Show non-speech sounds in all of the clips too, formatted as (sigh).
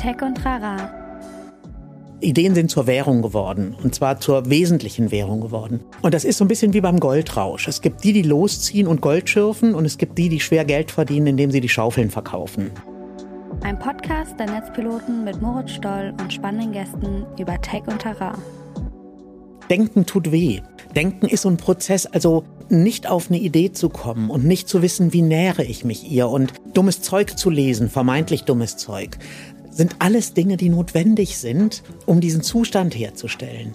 Tech und Rara. Ideen sind zur Währung geworden und zwar zur wesentlichen Währung geworden. Und das ist so ein bisschen wie beim Goldrausch. Es gibt die, die losziehen und Gold schürfen und es gibt die, die schwer Geld verdienen, indem sie die Schaufeln verkaufen. Ein Podcast der Netzpiloten mit Moritz Stoll und spannenden Gästen über Tech und Terrain. Denken tut weh. Denken ist so ein Prozess, also nicht auf eine Idee zu kommen und nicht zu wissen, wie nähere ich mich ihr und dummes Zeug zu lesen, vermeintlich dummes Zeug, sind alles Dinge, die notwendig sind, um diesen Zustand herzustellen.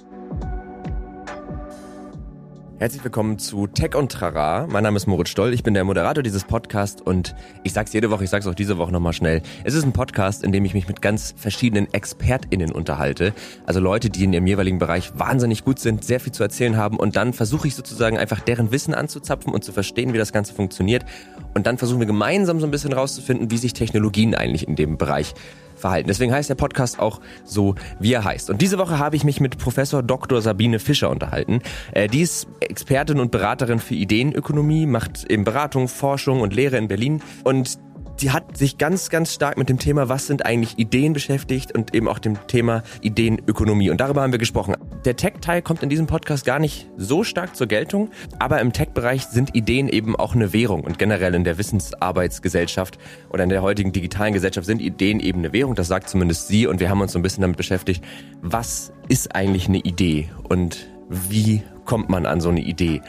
Herzlich willkommen zu Tech und Trara. Mein Name ist Moritz Stoll, ich bin der Moderator dieses Podcasts und ich sag's jede Woche, ich sag's auch diese Woche nochmal schnell. Es ist ein Podcast, in dem ich mich mit ganz verschiedenen ExpertInnen unterhalte. Also Leute, die in ihrem jeweiligen Bereich wahnsinnig gut sind, sehr viel zu erzählen haben und dann versuche ich sozusagen einfach deren Wissen anzuzapfen und zu verstehen, wie das Ganze funktioniert. Und dann versuchen wir gemeinsam so ein bisschen rauszufinden, wie sich Technologien eigentlich in dem Bereich verhalten. Deswegen heißt der Podcast auch so, wie er heißt. Und diese Woche habe ich mich mit Professor Dr. Sabine Fischer unterhalten. Äh, die ist Expertin und Beraterin für Ideenökonomie, macht eben Beratung, Forschung und Lehre in Berlin. Und die hat sich ganz, ganz stark mit dem Thema, was sind eigentlich Ideen beschäftigt und eben auch dem Thema Ideenökonomie. Und darüber haben wir gesprochen. Der Tech-Teil kommt in diesem Podcast gar nicht so stark zur Geltung, aber im Tech-Bereich sind Ideen eben auch eine Währung und generell in der Wissensarbeitsgesellschaft oder in der heutigen digitalen Gesellschaft sind Ideen eben eine Währung. Das sagt zumindest sie und wir haben uns so ein bisschen damit beschäftigt, was ist eigentlich eine Idee und wie kommt man an so eine Idee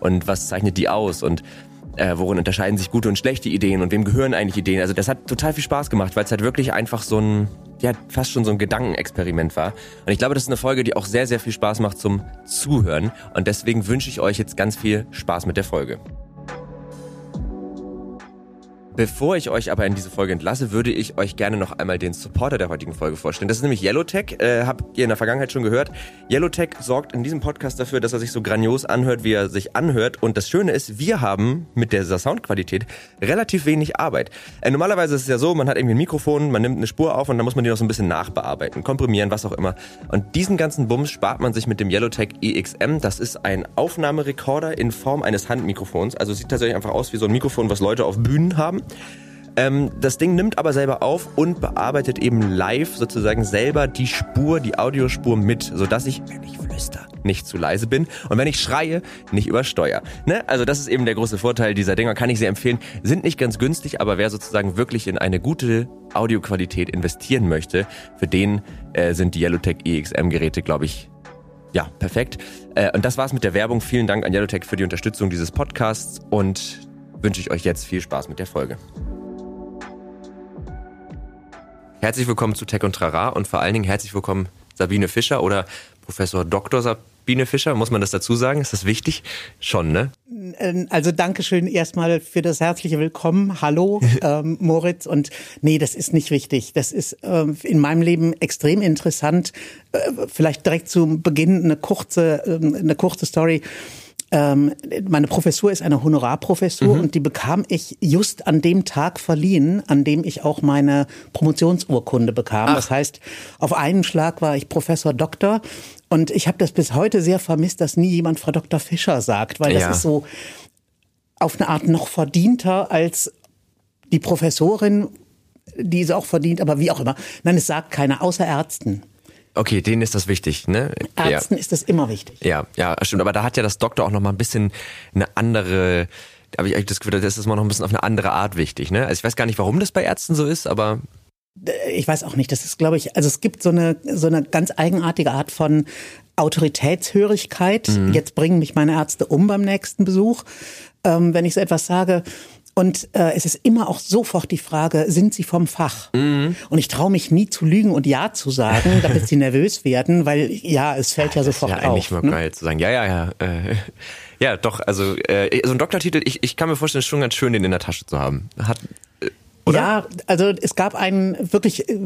und was zeichnet die aus und äh, worin unterscheiden sich gute und schlechte Ideen und wem gehören eigentlich Ideen. Also das hat total viel Spaß gemacht, weil es halt wirklich einfach so ein, ja, fast schon so ein Gedankenexperiment war. Und ich glaube, das ist eine Folge, die auch sehr, sehr viel Spaß macht zum Zuhören. Und deswegen wünsche ich euch jetzt ganz viel Spaß mit der Folge. Bevor ich euch aber in diese Folge entlasse, würde ich euch gerne noch einmal den Supporter der heutigen Folge vorstellen. Das ist nämlich Yellowtech. Äh, habt ihr in der Vergangenheit schon gehört. Yellowtech sorgt in diesem Podcast dafür, dass er sich so grandios anhört, wie er sich anhört. Und das Schöne ist, wir haben mit dieser Soundqualität relativ wenig Arbeit. Äh, normalerweise ist es ja so, man hat irgendwie ein Mikrofon, man nimmt eine Spur auf und dann muss man die noch so ein bisschen nachbearbeiten, komprimieren, was auch immer. Und diesen ganzen Bums spart man sich mit dem Yellowtech EXM. Das ist ein Aufnahmerekorder in Form eines Handmikrofons. Also sieht tatsächlich einfach aus wie so ein Mikrofon, was Leute auf Bühnen haben. Ähm, das Ding nimmt aber selber auf und bearbeitet eben live sozusagen selber die Spur, die Audiospur mit, sodass ich, wenn ich flüster, nicht zu leise bin und wenn ich schreie, nicht übersteuere. Ne? Also das ist eben der große Vorteil dieser Dinger, kann ich sehr empfehlen. Sind nicht ganz günstig, aber wer sozusagen wirklich in eine gute Audioqualität investieren möchte, für den äh, sind die Yellowtech EXM-Geräte, glaube ich, ja, perfekt. Äh, und das war's mit der Werbung. Vielen Dank an Yellowtech für die Unterstützung dieses Podcasts und wünsche ich euch jetzt viel Spaß mit der Folge. Herzlich willkommen zu Tech und Trara und vor allen Dingen herzlich willkommen Sabine Fischer oder Professor Dr. Sabine Fischer. Muss man das dazu sagen? Ist das wichtig? Schon, ne? Ähm, also Dankeschön erstmal für das herzliche Willkommen. Hallo, (laughs) ähm, Moritz. Und nee, das ist nicht wichtig. Das ist äh, in meinem Leben extrem interessant. Äh, vielleicht direkt zu Beginn eine kurze, äh, eine kurze Story ähm, meine Professur ist eine Honorarprofessur mhm. und die bekam ich just an dem Tag verliehen, an dem ich auch meine Promotionsurkunde bekam. Ach. Das heißt, auf einen Schlag war ich Professor Doktor und ich habe das bis heute sehr vermisst, dass nie jemand Frau Dr. Fischer sagt, weil das ja. ist so auf eine Art noch verdienter als die Professorin, die es auch verdient, aber wie auch immer. Nein, es sagt keiner, außer Ärzten. Okay, denen ist das wichtig, ne? Ärzten ja. ist das immer wichtig. Ja, ja, stimmt. Aber da hat ja das Doktor auch noch mal ein bisschen eine andere, habe ich eigentlich das Gefühl, das ist mal noch ein bisschen auf eine andere Art wichtig, ne? Also ich weiß gar nicht, warum das bei Ärzten so ist, aber ich weiß auch nicht. Das ist, glaube ich, also es gibt so eine so eine ganz eigenartige Art von Autoritätshörigkeit. Mhm. Jetzt bringen mich meine Ärzte um beim nächsten Besuch, ähm, wenn ich so etwas sage. Und äh, es ist immer auch sofort die Frage, sind sie vom Fach? Mhm. Und ich traue mich nie zu lügen und Ja zu sagen, (laughs) damit sie nervös werden, weil ja, es fällt ja das sofort ist ja auf. eigentlich mal ne? geil zu sagen, ja, ja, ja. Äh, ja, doch, also äh, so ein Doktortitel, ich, ich kann mir vorstellen, es ist schon ganz schön, den in der Tasche zu haben. Hat, äh, oder? Ja, also es gab einen wirklich, äh,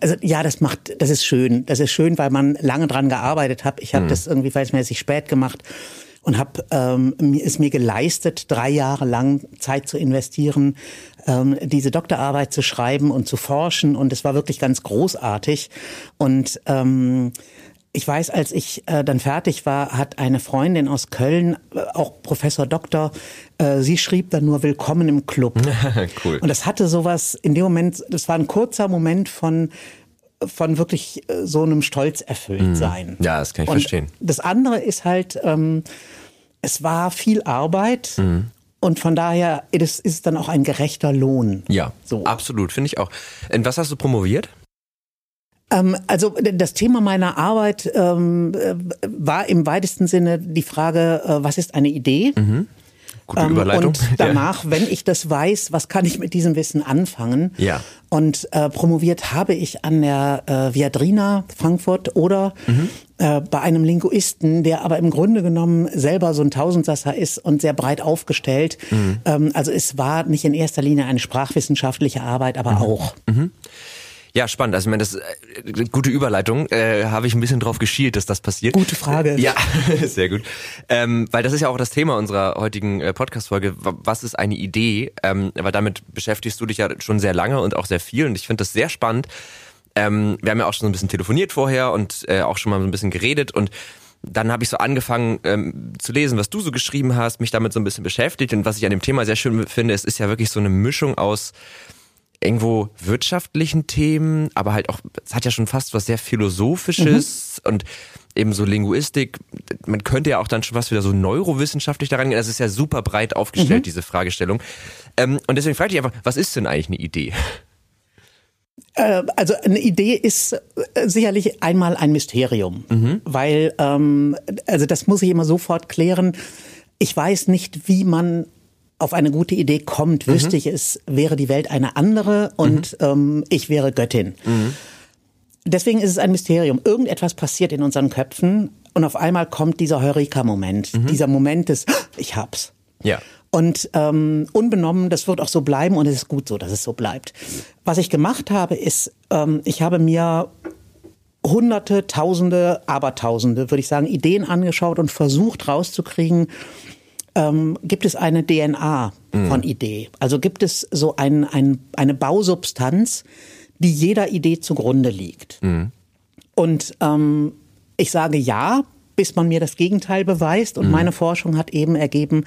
also ja, das macht, das ist schön. Das ist schön, weil man lange dran gearbeitet hat. Ich habe mhm. das irgendwie verhältnismäßig spät gemacht und habe ähm, es mir geleistet, drei Jahre lang Zeit zu investieren, ähm, diese Doktorarbeit zu schreiben und zu forschen. Und es war wirklich ganz großartig. Und ähm, ich weiß, als ich äh, dann fertig war, hat eine Freundin aus Köln, äh, auch Professor Doktor, äh, sie schrieb dann nur Willkommen im Club. (laughs) cool. Und das hatte sowas in dem Moment, das war ein kurzer Moment von von wirklich äh, so einem Stolz erfüllt sein. Ja, das kann ich Und verstehen. Das andere ist halt, ähm, es war viel Arbeit Mhm. und von daher ist, ist es dann auch ein gerechter Lohn. Ja, So. absolut, finde ich auch. In was hast du promoviert? Ähm, also das Thema meiner Arbeit ähm, äh, war im weitesten Sinne die Frage, äh, was ist eine Idee? Gute Ähm, Überleitung. Und (laughs) danach, wenn ich das weiß, was kann ich mit diesem Wissen anfangen? Ja. Und äh, promoviert habe ich an der äh, Viadrina Frankfurt oder Mhm. äh, bei einem Linguisten, der aber im Grunde genommen selber so ein Tausendsasser ist und sehr breit aufgestellt. Mhm. Ähm, also es war nicht in erster Linie eine sprachwissenschaftliche Arbeit, aber Mhm. auch. Ja, spannend. Also, ich meine, das äh, gute Überleitung. Äh, Habe ich ein bisschen drauf geschielt, dass das passiert. Gute Frage. Ja, (laughs) sehr gut. Ähm, weil das ist ja auch das Thema unserer heutigen äh, Podcast-Folge. Was ist eine Idee? Ähm, weil damit beschäftigst du dich ja schon sehr lange und auch sehr viel. Und ich finde das sehr spannend. Ähm, wir haben ja auch schon so ein bisschen telefoniert vorher und äh, auch schon mal so ein bisschen geredet und dann habe ich so angefangen ähm, zu lesen, was du so geschrieben hast, mich damit so ein bisschen beschäftigt und was ich an dem Thema sehr schön finde, es ist ja wirklich so eine Mischung aus irgendwo wirtschaftlichen Themen, aber halt auch, es hat ja schon fast was sehr Philosophisches und eben so Linguistik. Man könnte ja auch dann schon was wieder so neurowissenschaftlich daran gehen. Das ist ja super breit aufgestellt, diese Fragestellung. Ähm, und deswegen frage ich dich einfach, was ist denn eigentlich eine Idee? Äh, also eine Idee ist äh, sicherlich einmal ein Mysterium, weil ähm, also das muss ich immer sofort klären. Ich weiß nicht, wie man auf eine gute Idee kommt. Wüsste ich es, wäre die Welt eine andere und ähm, ich wäre Göttin. Deswegen ist es ein Mysterium. Irgendetwas passiert in unseren Köpfen und auf einmal kommt dieser Heureka-Moment, dieser Moment des Ich hab's. Ja. Und ähm, unbenommen, das wird auch so bleiben und es ist gut so, dass es so bleibt. Was ich gemacht habe, ist, ähm, ich habe mir Hunderte, Tausende, Abertausende, würde ich sagen, Ideen angeschaut und versucht rauszukriegen, ähm, gibt es eine DNA von Idee? Also gibt es so ein, ein, eine Bausubstanz, die jeder Idee zugrunde liegt? Und ähm, ich sage ja, bis man mir das Gegenteil beweist. Und meine Forschung hat eben ergeben,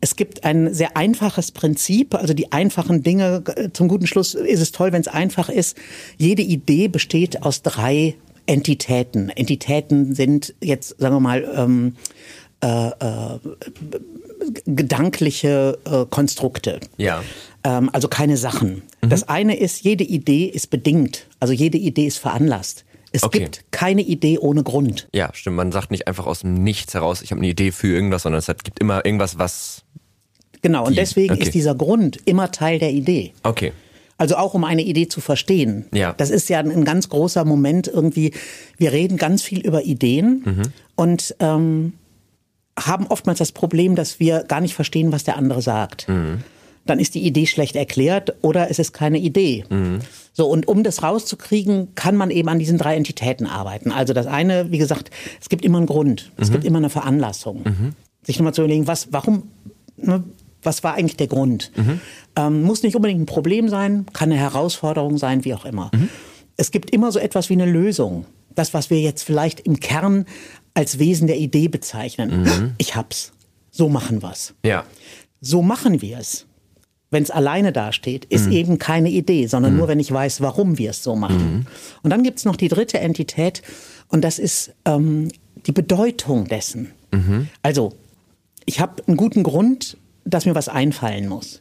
es gibt ein sehr einfaches Prinzip, also die einfachen Dinge. Zum guten Schluss ist es toll, wenn es einfach ist. Jede Idee besteht aus drei Entitäten. Entitäten sind jetzt, sagen wir mal, ähm, äh, äh, gedankliche äh, Konstrukte. Ja. Ähm, also keine Sachen. Das eine ist, jede Idee ist bedingt. Also jede Idee ist veranlasst. Es Okay. gibt keine Idee ohne Grund. Ja, stimmt. Man sagt nicht einfach aus dem Nichts heraus, ich habe eine Idee für irgendwas, sondern es gibt immer irgendwas, was. Genau, und deswegen okay. ist dieser Grund immer Teil der Idee. Okay. Also auch um eine Idee zu verstehen. Ja. Das ist ja ein, ein ganz großer Moment irgendwie. Wir reden ganz viel über Ideen Mhm. und ähm, haben oftmals das Problem, dass wir gar nicht verstehen, was der andere sagt. Mhm. Dann ist die Idee schlecht erklärt oder es ist keine Idee. Mhm. So, und um das rauszukriegen, kann man eben an diesen drei Entitäten arbeiten. Also das eine, wie gesagt, es gibt immer einen Grund, es Mhm. gibt immer eine Veranlassung. Sich nochmal zu überlegen, was, warum, ne, was war eigentlich der Grund? Ähm, muss nicht unbedingt ein Problem sein, kann eine Herausforderung sein, wie auch immer. Es gibt immer so etwas wie eine Lösung. Das, was wir jetzt vielleicht im Kern als Wesen der Idee bezeichnen. Ich hab's. So machen wir's. Ja. So machen wir es. Wenn es alleine dasteht, ist eben keine Idee, sondern nur, wenn ich weiß, warum wir es so machen. Und dann gibt's noch die dritte Entität und das ist ähm, die Bedeutung dessen. Also, ich habe einen guten Grund, dass mir was einfallen muss.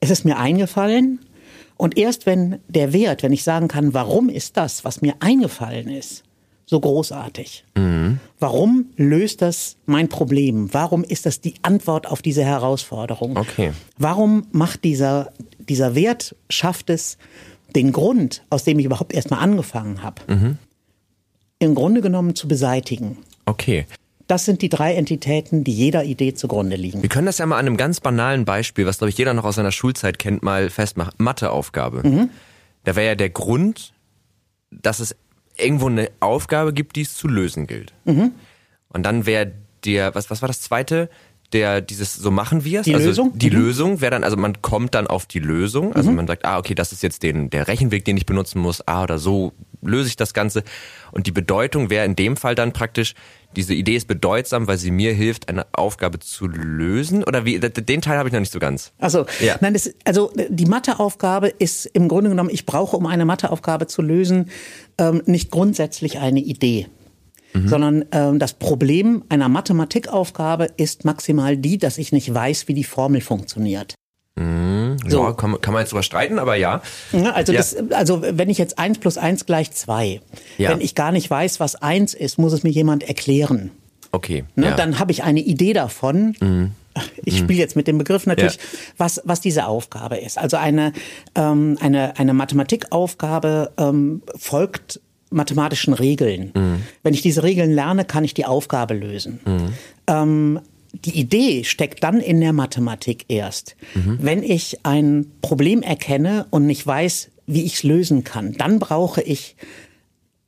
Es ist mir eingefallen und erst wenn der Wert, wenn ich sagen kann, warum ist das, was mir eingefallen ist, so großartig? Warum löst das mein Problem? Warum ist das die Antwort auf diese Herausforderung? Okay. Warum macht dieser, dieser Wert, schafft es, den Grund, aus dem ich überhaupt erstmal angefangen habe, im Grunde genommen zu beseitigen? Okay. Das sind die drei Entitäten, die jeder Idee zugrunde liegen. Wir können das ja mal an einem ganz banalen Beispiel, was glaube ich jeder noch aus seiner Schulzeit kennt, mal festmachen. Matheaufgabe. Mhm. Da wäre ja der Grund, dass es irgendwo eine Aufgabe gibt, die es zu lösen gilt. Mhm. Und dann wäre der, was, was war das zweite? Der, dieses, so machen wir es. Die also Lösung? Die Mhm. Lösung wäre dann, also man kommt dann auf die Lösung. Also man sagt, ah, okay, das ist jetzt den, der Rechenweg, den ich benutzen muss. Ah, oder so löse ich das Ganze. Und die Bedeutung wäre in dem Fall dann praktisch, diese Idee ist bedeutsam, weil sie mir hilft, eine Aufgabe zu lösen? Oder wie? Den Teil habe ich noch nicht so ganz. Also, ja. nein, das, also die Matheaufgabe ist im Grunde genommen, ich brauche, um eine Matheaufgabe zu lösen, ähm, nicht grundsätzlich eine Idee. Mhm. Sondern ähm, das Problem einer Mathematikaufgabe ist maximal die, dass ich nicht weiß, wie die Formel funktioniert. Mhm. So. Ja, kann, kann man jetzt drüber streiten, aber ja. ja also, ja. Das, also wenn ich jetzt eins plus eins gleich zwei, ja. wenn ich gar nicht weiß, was eins ist, muss es mir jemand erklären. Okay. Ne, ja. Dann habe ich eine Idee davon. Mhm. (laughs) Ich spiele jetzt mit dem Begriff natürlich, was, was diese Aufgabe ist. Also eine, ähm, eine, eine Mathematikaufgabe ähm, folgt mathematischen Regeln. Mhm. Wenn ich diese Regeln lerne, kann ich die Aufgabe lösen. Mhm. Ähm, die Idee steckt dann in der Mathematik erst. Mhm. Wenn ich ein Problem erkenne und nicht weiß, wie ich es lösen kann, dann brauche ich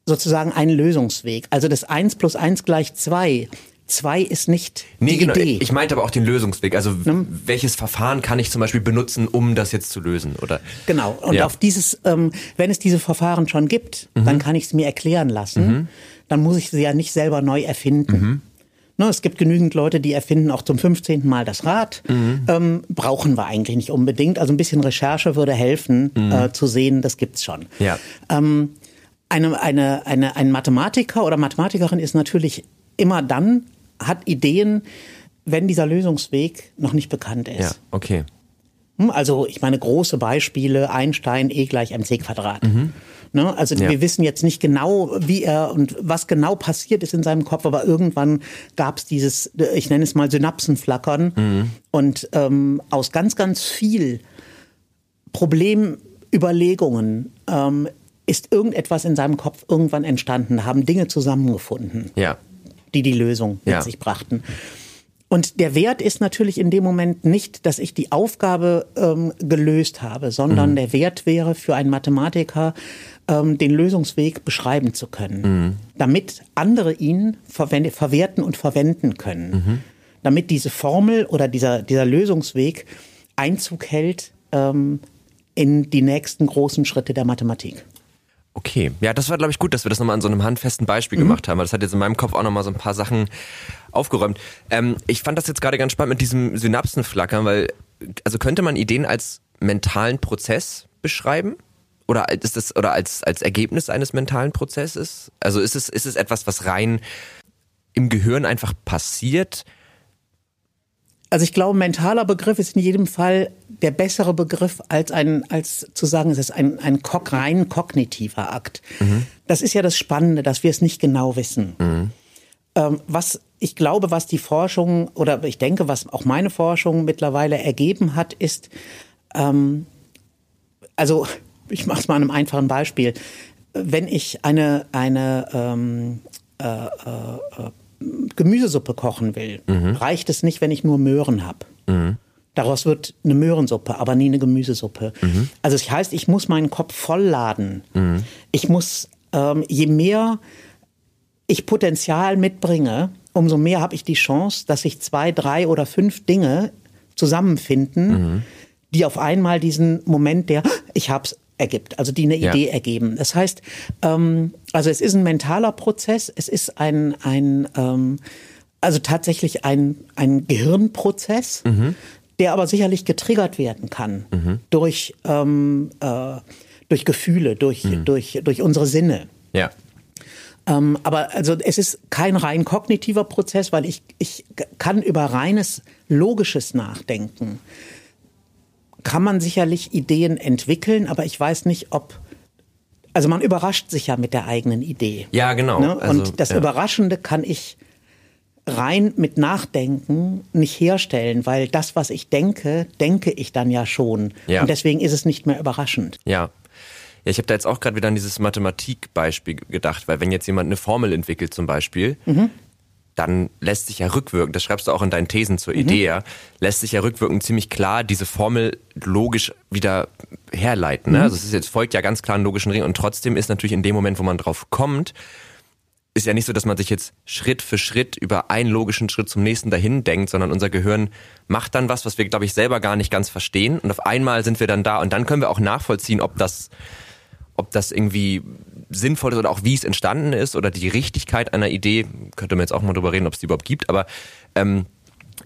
sozusagen einen Lösungsweg. Also das 1 plus 1 gleich 2 Zwei ist nicht nee, die genau. Idee. Ich meinte aber auch den Lösungsweg. Also ne? welches Verfahren kann ich zum Beispiel benutzen, um das jetzt zu lösen? Oder genau. Und ja. auf dieses, ähm, wenn es diese Verfahren schon gibt, mhm. dann kann ich es mir erklären lassen. Mhm. Dann muss ich sie ja nicht selber neu erfinden. Mhm. Ne, es gibt genügend Leute, die erfinden auch zum 15. Mal das Rad. Mhm. Ähm, brauchen wir eigentlich nicht unbedingt. Also ein bisschen Recherche würde helfen, mhm. äh, zu sehen, das gibt's schon. Ja. Ähm, eine, eine, eine, ein Mathematiker oder Mathematikerin ist natürlich immer dann hat Ideen, wenn dieser Lösungsweg noch nicht bekannt ist. Ja, okay. Hm, also ich meine große Beispiele, Einstein E gleich mc Quadrat. Mhm. Ne? Also ja. wir wissen jetzt nicht genau, wie er und was genau passiert ist in seinem Kopf, aber irgendwann gab es dieses, ich nenne es mal Synapsenflackern. Mhm. Und ähm, aus ganz, ganz viel Problemüberlegungen ähm, ist irgendetwas in seinem Kopf irgendwann entstanden, haben Dinge zusammengefunden. Ja die die Lösung mit ja. sich brachten. Und der Wert ist natürlich in dem Moment nicht, dass ich die Aufgabe ähm, gelöst habe, sondern mhm. der Wert wäre für einen Mathematiker, ähm, den Lösungsweg beschreiben zu können, mhm. damit andere ihn verwerten und verwenden können, mhm. damit diese Formel oder dieser, dieser Lösungsweg Einzug hält ähm, in die nächsten großen Schritte der Mathematik. Okay, ja, das war, glaube ich, gut, dass wir das nochmal an so einem handfesten Beispiel mhm. gemacht haben, weil das hat jetzt in meinem Kopf auch nochmal so ein paar Sachen aufgeräumt. Ähm, ich fand das jetzt gerade ganz spannend mit diesem Synapsenflackern, weil, also könnte man Ideen als mentalen Prozess beschreiben? Oder ist das, oder als, als Ergebnis eines mentalen Prozesses? Also ist es, ist es etwas, was rein im Gehirn einfach passiert? Also ich glaube, mentaler Begriff ist in jedem Fall der bessere Begriff als ein, als zu sagen, es ist ein, ein rein kognitiver Akt. Mhm. Das ist ja das Spannende, dass wir es nicht genau wissen. Mhm. Ähm, was ich glaube, was die Forschung oder ich denke, was auch meine Forschung mittlerweile ergeben hat, ist, ähm, also ich mache es mal an einem einfachen Beispiel. Wenn ich eine, eine ähm, äh, äh, Gemüsesuppe kochen will, mhm. reicht es nicht, wenn ich nur Möhren habe. Mhm. Daraus wird eine Möhrensuppe, aber nie eine Gemüsesuppe. Mhm. Also das heißt, ich muss meinen Kopf vollladen. Mhm. Ich muss, ähm, je mehr ich Potenzial mitbringe, umso mehr habe ich die Chance, dass sich zwei, drei oder fünf Dinge zusammenfinden, mhm. die auf einmal diesen Moment der ich hab's ergibt, also die eine ja. Idee ergeben. Das heißt, ähm, also es ist ein mentaler Prozess, es ist ein, ein ähm, also tatsächlich ein, ein Gehirnprozess, mhm. der aber sicherlich getriggert werden kann mhm. durch, ähm, äh, durch Gefühle, durch, mhm. durch, durch unsere Sinne. Ja. Ähm, aber also es ist kein rein kognitiver Prozess, weil ich, ich kann über reines logisches Nachdenken kann man sicherlich Ideen entwickeln, aber ich weiß nicht, ob also man überrascht sich ja mit der eigenen Idee. Ja, genau. Ne? Also, und das ja. Überraschende kann ich rein mit Nachdenken nicht herstellen, weil das, was ich denke, denke ich dann ja schon. Ja. Und deswegen ist es nicht mehr überraschend. Ja. Ja, ich habe da jetzt auch gerade wieder an dieses Mathematikbeispiel gedacht, weil wenn jetzt jemand eine Formel entwickelt zum Beispiel, mhm dann lässt sich ja rückwirkend, das schreibst du auch in deinen Thesen zur mhm. Idee, ja, lässt sich ja rückwirkend ziemlich klar diese Formel logisch wieder herleiten. Ne? Mhm. Also es ist jetzt folgt ja ganz klar einen logischen Ring und trotzdem ist natürlich in dem Moment, wo man drauf kommt, ist ja nicht so, dass man sich jetzt Schritt für Schritt über einen logischen Schritt zum nächsten dahin denkt, sondern unser Gehirn macht dann was, was wir, glaube ich, selber gar nicht ganz verstehen. Und auf einmal sind wir dann da und dann können wir auch nachvollziehen, ob das ob das irgendwie sinnvoll ist oder auch wie es entstanden ist oder die Richtigkeit einer Idee, könnte man jetzt auch mal drüber reden, ob es die überhaupt gibt, aber ähm,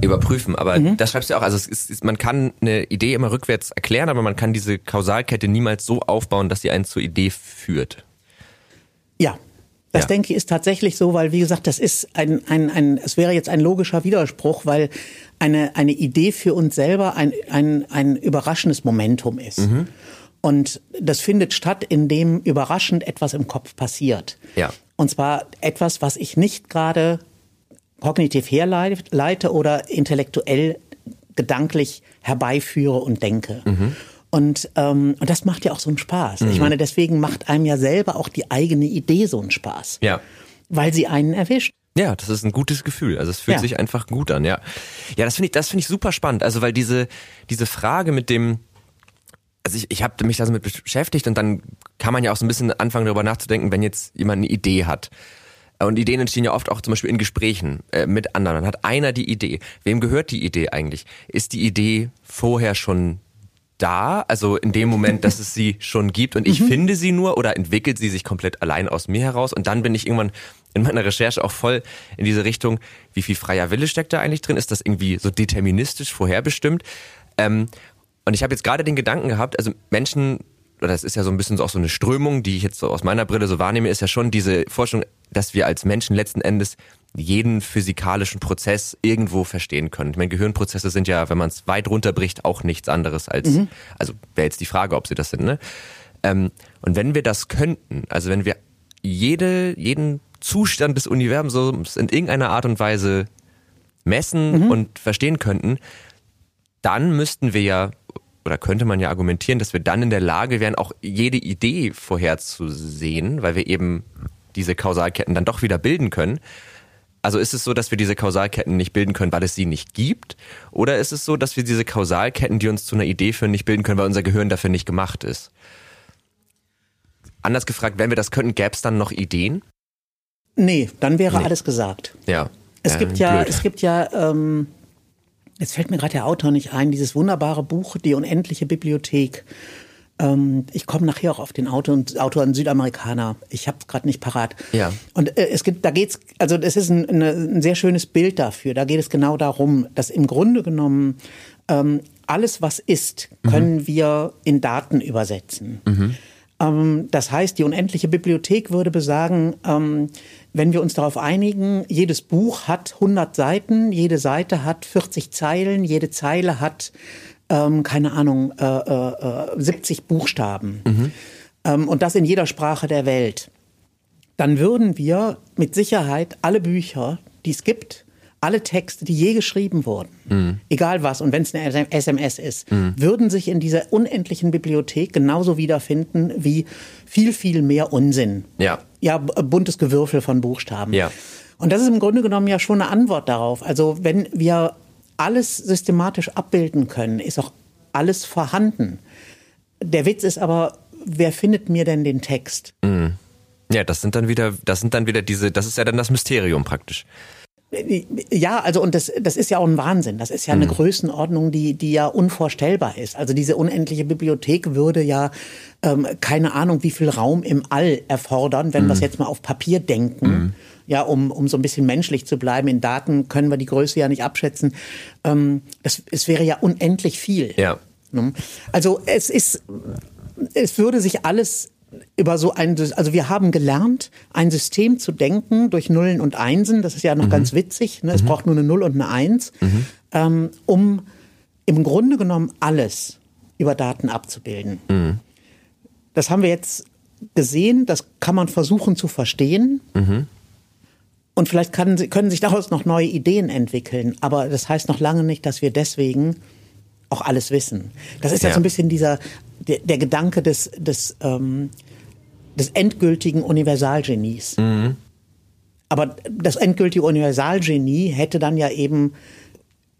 überprüfen. Aber mhm. das schreibst du auch. Also es ist, man kann eine Idee immer rückwärts erklären, aber man kann diese Kausalkette niemals so aufbauen, dass sie einen zur Idee führt. Ja, das ja. denke ich ist tatsächlich so, weil wie gesagt, das ist ein, ein, ein, es wäre jetzt ein logischer Widerspruch, weil eine, eine Idee für uns selber ein, ein, ein überraschendes Momentum ist. Mhm. Und das findet statt, indem überraschend etwas im Kopf passiert. Ja. Und zwar etwas, was ich nicht gerade kognitiv herleite oder intellektuell gedanklich herbeiführe und denke. Mhm. Und, ähm, und das macht ja auch so einen Spaß. Mhm. Ich meine, deswegen macht einem ja selber auch die eigene Idee so einen Spaß. Ja. Weil sie einen erwischt. Ja, das ist ein gutes Gefühl. Also es fühlt ja. sich einfach gut an, ja. Ja, das finde ich, das finde ich super spannend. Also weil diese, diese Frage mit dem, also ich, ich habe mich da so mit beschäftigt und dann kann man ja auch so ein bisschen anfangen darüber nachzudenken, wenn jetzt jemand eine Idee hat. Und Ideen entstehen ja oft auch zum Beispiel in Gesprächen äh, mit anderen. Dann hat einer die Idee. Wem gehört die Idee eigentlich? Ist die Idee vorher schon da, also in dem Moment, dass es sie schon gibt und ich mhm. finde sie nur oder entwickelt sie sich komplett allein aus mir heraus und dann bin ich irgendwann in meiner Recherche auch voll in diese Richtung, wie viel freier Wille steckt da eigentlich drin? Ist das irgendwie so deterministisch vorherbestimmt? Ähm, und ich habe jetzt gerade den Gedanken gehabt, also Menschen, oder das ist ja so ein bisschen so auch so eine Strömung, die ich jetzt so aus meiner Brille so wahrnehme, ist ja schon diese Forschung, dass wir als Menschen letzten Endes jeden physikalischen Prozess irgendwo verstehen können. Ich meine, Gehirnprozesse sind ja, wenn man es weit runterbricht, auch nichts anderes als, mhm. also wäre jetzt die Frage, ob sie das sind, ne? Ähm, und wenn wir das könnten, also wenn wir jede, jeden Zustand des Universums in irgendeiner Art und Weise messen mhm. und verstehen könnten, dann müssten wir ja, oder könnte man ja argumentieren, dass wir dann in der Lage wären, auch jede Idee vorherzusehen, weil wir eben diese Kausalketten dann doch wieder bilden können. Also ist es so, dass wir diese Kausalketten nicht bilden können, weil es sie nicht gibt? Oder ist es so, dass wir diese Kausalketten, die uns zu einer Idee führen, nicht bilden können, weil unser Gehirn dafür nicht gemacht ist? Anders gefragt, wenn wir das könnten, gäbe es dann noch Ideen? Nee, dann wäre nee. alles gesagt. Ja. Es äh, gibt ja, blöd. es gibt ja, ähm, jetzt fällt mir gerade der Autor nicht ein, dieses wunderbare Buch, Die unendliche Bibliothek ähm, ich komme nachher auch auf den Autor Autor, ein Südamerikaner. Ich habe es gerade nicht parat. Ja. Und äh, es gibt, da geht's, also das ist ein, eine, ein sehr schönes Bild dafür. Da geht es genau darum, dass im Grunde genommen ähm, alles, was ist, können mhm. wir in Daten übersetzen. Mhm. Ähm, das heißt, die unendliche Bibliothek würde besagen, ähm, wenn wir uns darauf einigen, jedes Buch hat 100 Seiten, jede Seite hat 40 Zeilen, jede Zeile hat ähm, keine Ahnung, äh, äh, 70 äh, Buchstaben. Mhm. Ähm, und das in jeder Sprache der Welt. Dann würden wir mit Sicherheit alle Bücher, die es gibt, alle Texte, die je geschrieben wurden, mhm. egal was, und wenn es eine SMS ist, mhm. würden sich in dieser unendlichen Bibliothek genauso wiederfinden wie viel, viel mehr Unsinn. Ja. Ja, buntes Gewürfel von Buchstaben. Ja. Und das ist im Grunde genommen ja schon eine Antwort darauf. Also wenn wir alles systematisch abbilden können, ist auch alles vorhanden. Der Witz ist aber, wer findet mir denn den Text? Mhm. Ja, das sind dann wieder, das sind dann wieder diese, das ist ja dann das Mysterium praktisch. Ja, also und das, das ist ja auch ein Wahnsinn. Das ist ja eine mhm. Größenordnung, die, die ja unvorstellbar ist. Also diese unendliche Bibliothek würde ja ähm, keine Ahnung, wie viel Raum im All erfordern, wenn mhm. wir es jetzt mal auf Papier denken. Mhm ja, um, um so ein bisschen menschlich zu bleiben. In Daten können wir die Größe ja nicht abschätzen. Ähm, das, es wäre ja unendlich viel. Ja. Ne? Also es ist, es würde sich alles über so ein, also wir haben gelernt, ein System zu denken durch Nullen und Einsen. Das ist ja noch mhm. ganz witzig. Ne? Es mhm. braucht nur eine Null und eine Eins, mhm. ähm, um im Grunde genommen alles über Daten abzubilden. Mhm. Das haben wir jetzt gesehen. Das kann man versuchen zu verstehen. Mhm. Und vielleicht kann, können sich daraus noch neue Ideen entwickeln. Aber das heißt noch lange nicht, dass wir deswegen auch alles wissen. Das ist ja, ja so ein bisschen dieser, der, der Gedanke des, des, ähm, des endgültigen Universalgenies. Mhm. Aber das endgültige Universalgenie hätte dann ja eben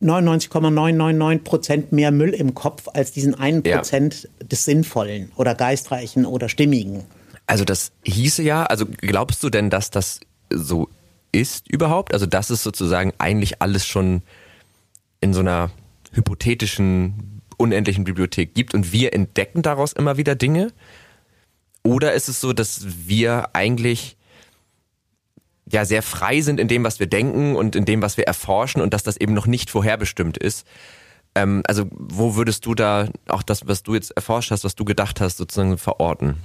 99,999 Prozent mehr Müll im Kopf als diesen einen Prozent ja. des Sinnvollen oder Geistreichen oder Stimmigen. Also das hieße ja, also glaubst du denn, dass das so ist überhaupt? Also dass es sozusagen eigentlich alles schon in so einer hypothetischen, unendlichen Bibliothek gibt und wir entdecken daraus immer wieder Dinge? Oder ist es so, dass wir eigentlich ja sehr frei sind in dem, was wir denken und in dem, was wir erforschen und dass das eben noch nicht vorherbestimmt ist? Ähm, also wo würdest du da auch das, was du jetzt erforscht hast, was du gedacht hast, sozusagen verorten?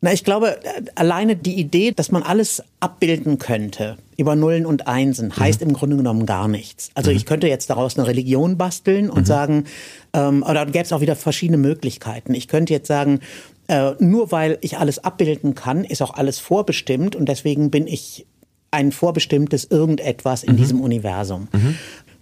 Na, ich glaube, alleine die Idee, dass man alles abbilden könnte über Nullen und Einsen, heißt mhm. im Grunde genommen gar nichts. Also mhm. ich könnte jetzt daraus eine Religion basteln und mhm. sagen, ähm, oder gäbe es auch wieder verschiedene Möglichkeiten. Ich könnte jetzt sagen, äh, nur weil ich alles abbilden kann, ist auch alles vorbestimmt und deswegen bin ich ein vorbestimmtes irgendetwas in mhm. diesem Universum.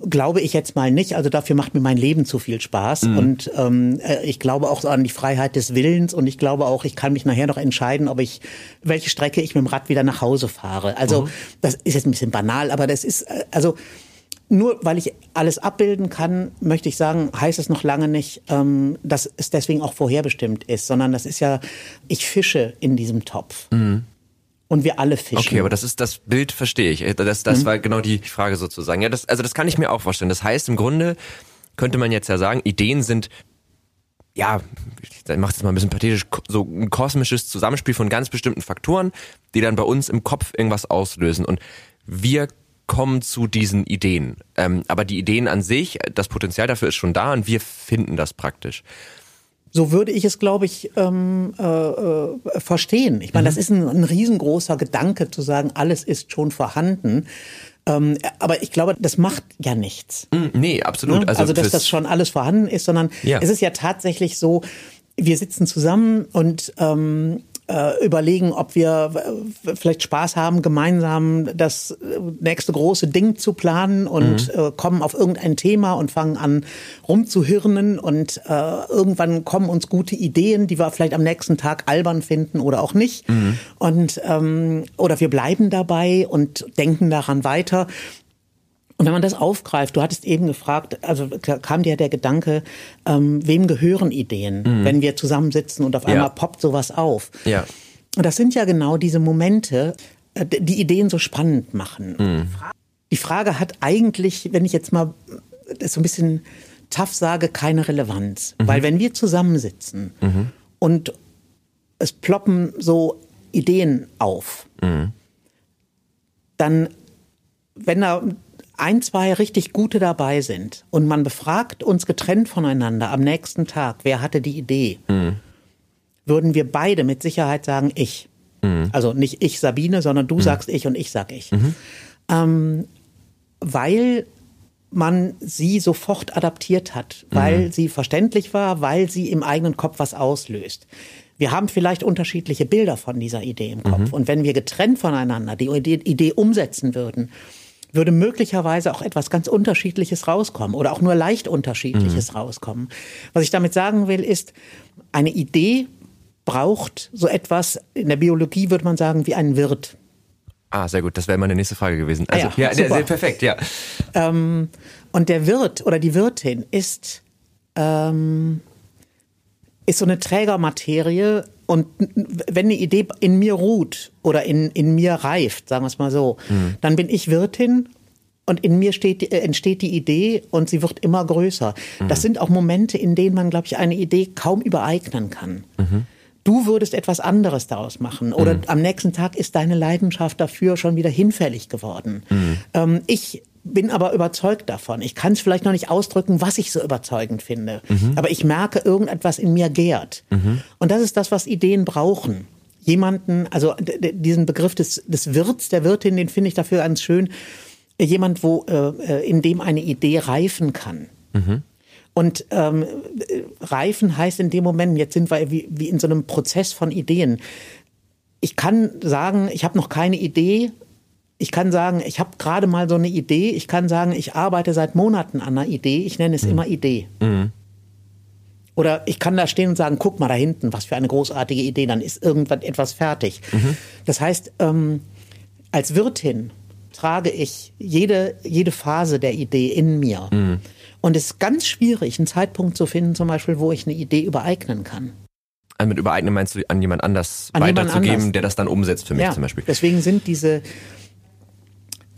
Glaube ich jetzt mal nicht. Also dafür macht mir mein Leben zu viel Spaß. Mhm. Und ähm, äh, ich glaube auch so an die Freiheit des Willens und ich glaube auch, ich kann mich nachher noch entscheiden, ob ich, welche Strecke ich mit dem Rad wieder nach Hause fahre. Also mhm. das ist jetzt ein bisschen banal, aber das ist, äh, also nur weil ich alles abbilden kann, möchte ich sagen, heißt es noch lange nicht, ähm, dass es deswegen auch vorherbestimmt ist, sondern das ist ja, ich fische in diesem Topf. Mhm und wir alle fischen. Okay, aber das ist das Bild, verstehe ich. Das, das mhm. war genau die Frage sozusagen. Ja, das, also das kann ich mir auch vorstellen. Das heißt, im Grunde könnte man jetzt ja sagen, Ideen sind ja, ich mache es mal ein bisschen pathetisch, so ein kosmisches Zusammenspiel von ganz bestimmten Faktoren, die dann bei uns im Kopf irgendwas auslösen. Und wir kommen zu diesen Ideen. Ähm, aber die Ideen an sich, das Potenzial dafür ist schon da und wir finden das praktisch. So würde ich es, glaube ich, ähm, äh, äh, verstehen. Ich meine, mhm. das ist ein, ein riesengroßer Gedanke zu sagen, alles ist schon vorhanden. Ähm, aber ich glaube, das macht ja nichts. Mhm, nee, absolut. Ne? Also, also dass das schon alles vorhanden ist, sondern ja. es ist ja tatsächlich so, wir sitzen zusammen und ähm, äh, überlegen, ob wir äh, vielleicht Spaß haben, gemeinsam das äh, nächste große Ding zu planen und mhm. äh, kommen auf irgendein Thema und fangen an rumzuhirnen und äh, irgendwann kommen uns gute Ideen, die wir vielleicht am nächsten Tag albern finden oder auch nicht. Mhm. Und ähm, oder wir bleiben dabei und denken daran weiter. Und wenn man das aufgreift, du hattest eben gefragt, also kam dir der Gedanke, ähm, wem gehören Ideen, mhm. wenn wir zusammensitzen und auf einmal ja. poppt sowas auf. Ja. Und das sind ja genau diese Momente, äh, die Ideen so spannend machen. Mhm. Die Frage hat eigentlich, wenn ich jetzt mal das so ein bisschen tough sage, keine Relevanz. Mhm. Weil wenn wir zusammensitzen mhm. und es ploppen so Ideen auf, mhm. dann, wenn da ein, zwei richtig gute dabei sind und man befragt uns getrennt voneinander am nächsten Tag, wer hatte die Idee, mhm. würden wir beide mit Sicherheit sagen, ich. Mhm. Also nicht ich Sabine, sondern du mhm. sagst ich und ich sag ich. Mhm. Ähm, weil man sie sofort adaptiert hat, weil mhm. sie verständlich war, weil sie im eigenen Kopf was auslöst. Wir haben vielleicht unterschiedliche Bilder von dieser Idee im Kopf. Mhm. Und wenn wir getrennt voneinander die Idee, Idee umsetzen würden, würde möglicherweise auch etwas ganz Unterschiedliches rauskommen oder auch nur leicht Unterschiedliches mhm. rauskommen. Was ich damit sagen will, ist, eine Idee braucht so etwas, in der Biologie würde man sagen, wie ein Wirt. Ah, sehr gut. Das wäre meine nächste Frage gewesen. Also, ah ja, ja sehr, sehr perfekt, ja. Ähm, und der Wirt oder die Wirtin ist, ähm, ist so eine Trägermaterie, und wenn eine Idee in mir ruht oder in, in mir reift, sagen wir es mal so, mhm. dann bin ich Wirtin und in mir steht, äh, entsteht die Idee und sie wird immer größer. Mhm. Das sind auch Momente, in denen man, glaube ich, eine Idee kaum übereignen kann. Mhm. Du würdest etwas anderes daraus machen oder mhm. am nächsten Tag ist deine Leidenschaft dafür schon wieder hinfällig geworden. Mhm. Ähm, ich bin aber überzeugt davon. Ich kann es vielleicht noch nicht ausdrücken, was ich so überzeugend finde. Mhm. Aber ich merke, irgendetwas in mir gärt. Mhm. Und das ist das, was Ideen brauchen. Jemanden, also diesen Begriff des, des Wirts, der Wirtin, den finde ich dafür ganz schön. Jemand, wo, äh, äh, in dem eine Idee reifen kann. Mhm. Und ähm, reifen heißt in dem Moment, jetzt sind wir wie, wie in so einem Prozess von Ideen. Ich kann sagen, ich habe noch keine Idee, ich kann sagen, ich habe gerade mal so eine Idee. Ich kann sagen, ich arbeite seit Monaten an einer Idee. Ich nenne es mhm. immer Idee. Mhm. Oder ich kann da stehen und sagen, guck mal da hinten, was für eine großartige Idee. Dann ist irgendwann etwas fertig. Mhm. Das heißt, ähm, als Wirtin trage ich jede, jede Phase der Idee in mir. Mhm. Und es ist ganz schwierig, einen Zeitpunkt zu finden, zum Beispiel, wo ich eine Idee übereignen kann. Also mit übereignen meinst du, an jemand anders an weiterzugeben, jemand anders. der das dann umsetzt für mich ja, zum Beispiel? Deswegen sind diese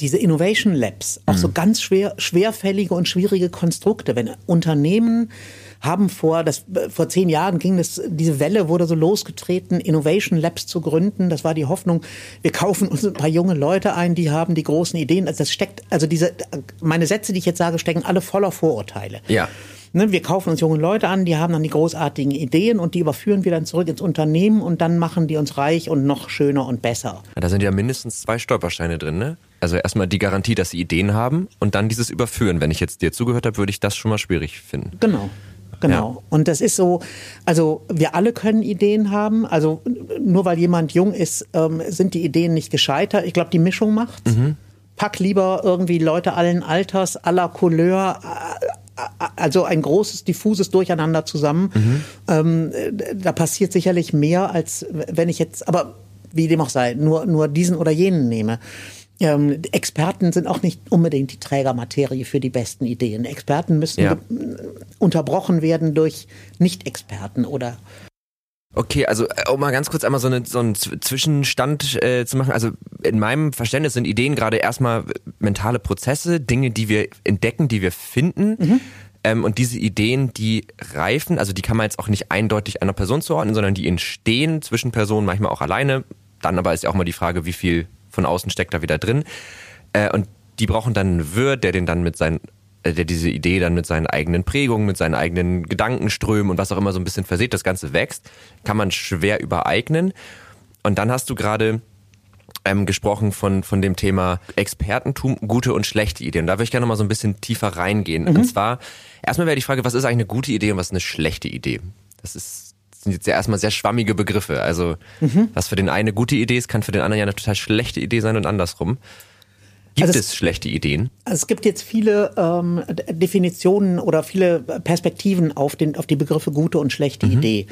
diese Innovation Labs, auch so ganz schwer, schwerfällige und schwierige Konstrukte, wenn Unternehmen haben vor, das, vor zehn Jahren ging das, diese Welle wurde so losgetreten, Innovation Labs zu gründen. Das war die Hoffnung, wir kaufen uns ein paar junge Leute ein, die haben die großen Ideen. Also das steckt, also diese, meine Sätze, die ich jetzt sage, stecken alle voller Vorurteile. Ja. Ne, wir kaufen uns junge Leute an, die haben dann die großartigen Ideen und die überführen wir dann zurück ins Unternehmen und dann machen die uns reich und noch schöner und besser. Da sind ja mindestens zwei Stolpersteine drin, ne? Also erstmal die Garantie, dass sie Ideen haben und dann dieses Überführen. Wenn ich jetzt dir zugehört habe, würde ich das schon mal schwierig finden. Genau. Genau. Ja. Und das ist so, also wir alle können Ideen haben. Also nur weil jemand jung ist, ähm, sind die Ideen nicht gescheitert. Ich glaube, die Mischung macht's. Mhm. Pack lieber irgendwie Leute allen Alters, aller Couleur, also ein großes, diffuses Durcheinander zusammen. Mhm. Ähm, da passiert sicherlich mehr, als wenn ich jetzt, aber wie dem auch sei, nur, nur diesen oder jenen nehme. Ähm, Experten sind auch nicht unbedingt die Trägermaterie für die besten Ideen. Experten müssen ja. unterbrochen werden durch Nicht-Experten oder Okay, also äh, um mal ganz kurz einmal so, eine, so einen Zwischenstand äh, zu machen. Also in meinem Verständnis sind Ideen gerade erstmal mentale Prozesse, Dinge, die wir entdecken, die wir finden. Mhm. Ähm, und diese Ideen, die reifen, also die kann man jetzt auch nicht eindeutig einer Person zuordnen, sondern die entstehen zwischen Personen, manchmal auch alleine. Dann aber ist ja auch mal die Frage, wie viel von außen steckt da wieder drin. Äh, und die brauchen dann einen Wirt, der den dann mit seinen äh, der diese Idee dann mit seinen eigenen Prägungen, mit seinen eigenen Gedankenströmen und was auch immer so ein bisschen verseht, das Ganze wächst, kann man schwer übereignen. Und dann hast du gerade ähm, gesprochen von, von dem Thema Expertentum, gute und schlechte Ideen. Da würde ich gerne noch mal so ein bisschen tiefer reingehen. Mhm. Und zwar, erstmal wäre die Frage, was ist eigentlich eine gute Idee und was ist eine schlechte Idee? Das ist, sind jetzt ja erstmal sehr schwammige Begriffe. Also, mhm. was für den einen eine gute Idee ist, kann für den anderen ja eine total schlechte Idee sein und andersrum. Gibt also es, es, schlechte Ideen? Also es gibt jetzt viele ähm, Definitionen oder viele Perspektiven auf, den, auf die Begriffe gute und schlechte mhm. Idee.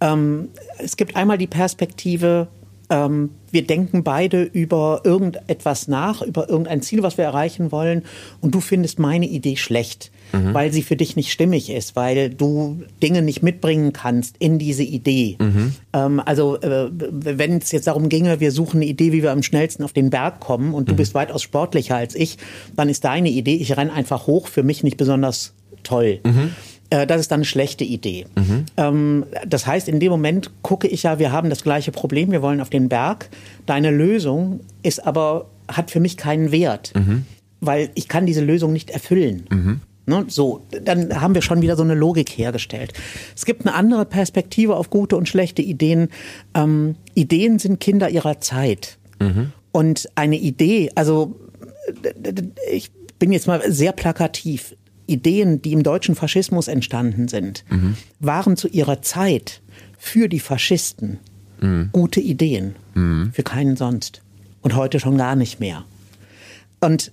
Ähm, es gibt einmal die Perspektive, ähm, wir denken beide über irgendetwas nach, über irgendein Ziel, was wir erreichen wollen, und du findest meine Idee schlecht mhm. weil sie für dich nicht stimmig ist, weil du Dinge nicht mitbringen kannst in diese Idee. Mhm. Ähm, also äh, wenn es jetzt darum ginge, wir suchen eine Idee, wie wir am schnellsten auf den Berg kommen und du mhm. bist weitaus sportlicher als ich, dann ist deine Idee, ich renne einfach hoch, für mich nicht besonders toll. Mhm. Äh, das ist dann eine schlechte Idee. Mhm. Das heißt, in dem Moment gucke ich ja, wir haben das gleiche Problem, wir wollen auf den Berg. Deine Lösung ist aber, hat für mich keinen Wert, mhm. weil ich kann diese Lösung nicht erfüllen. Mhm. So, dann haben wir schon wieder so eine Logik hergestellt. Es gibt eine andere Perspektive auf gute und schlechte Ideen. Ähm, Ideen sind Kinder ihrer Zeit. Mhm. Und eine Idee, also ich bin jetzt mal sehr plakativ. Ideen, die im deutschen Faschismus entstanden sind, mhm. waren zu ihrer Zeit für die Faschisten mhm. gute Ideen. Mhm. Für keinen sonst. Und heute schon gar nicht mehr. Und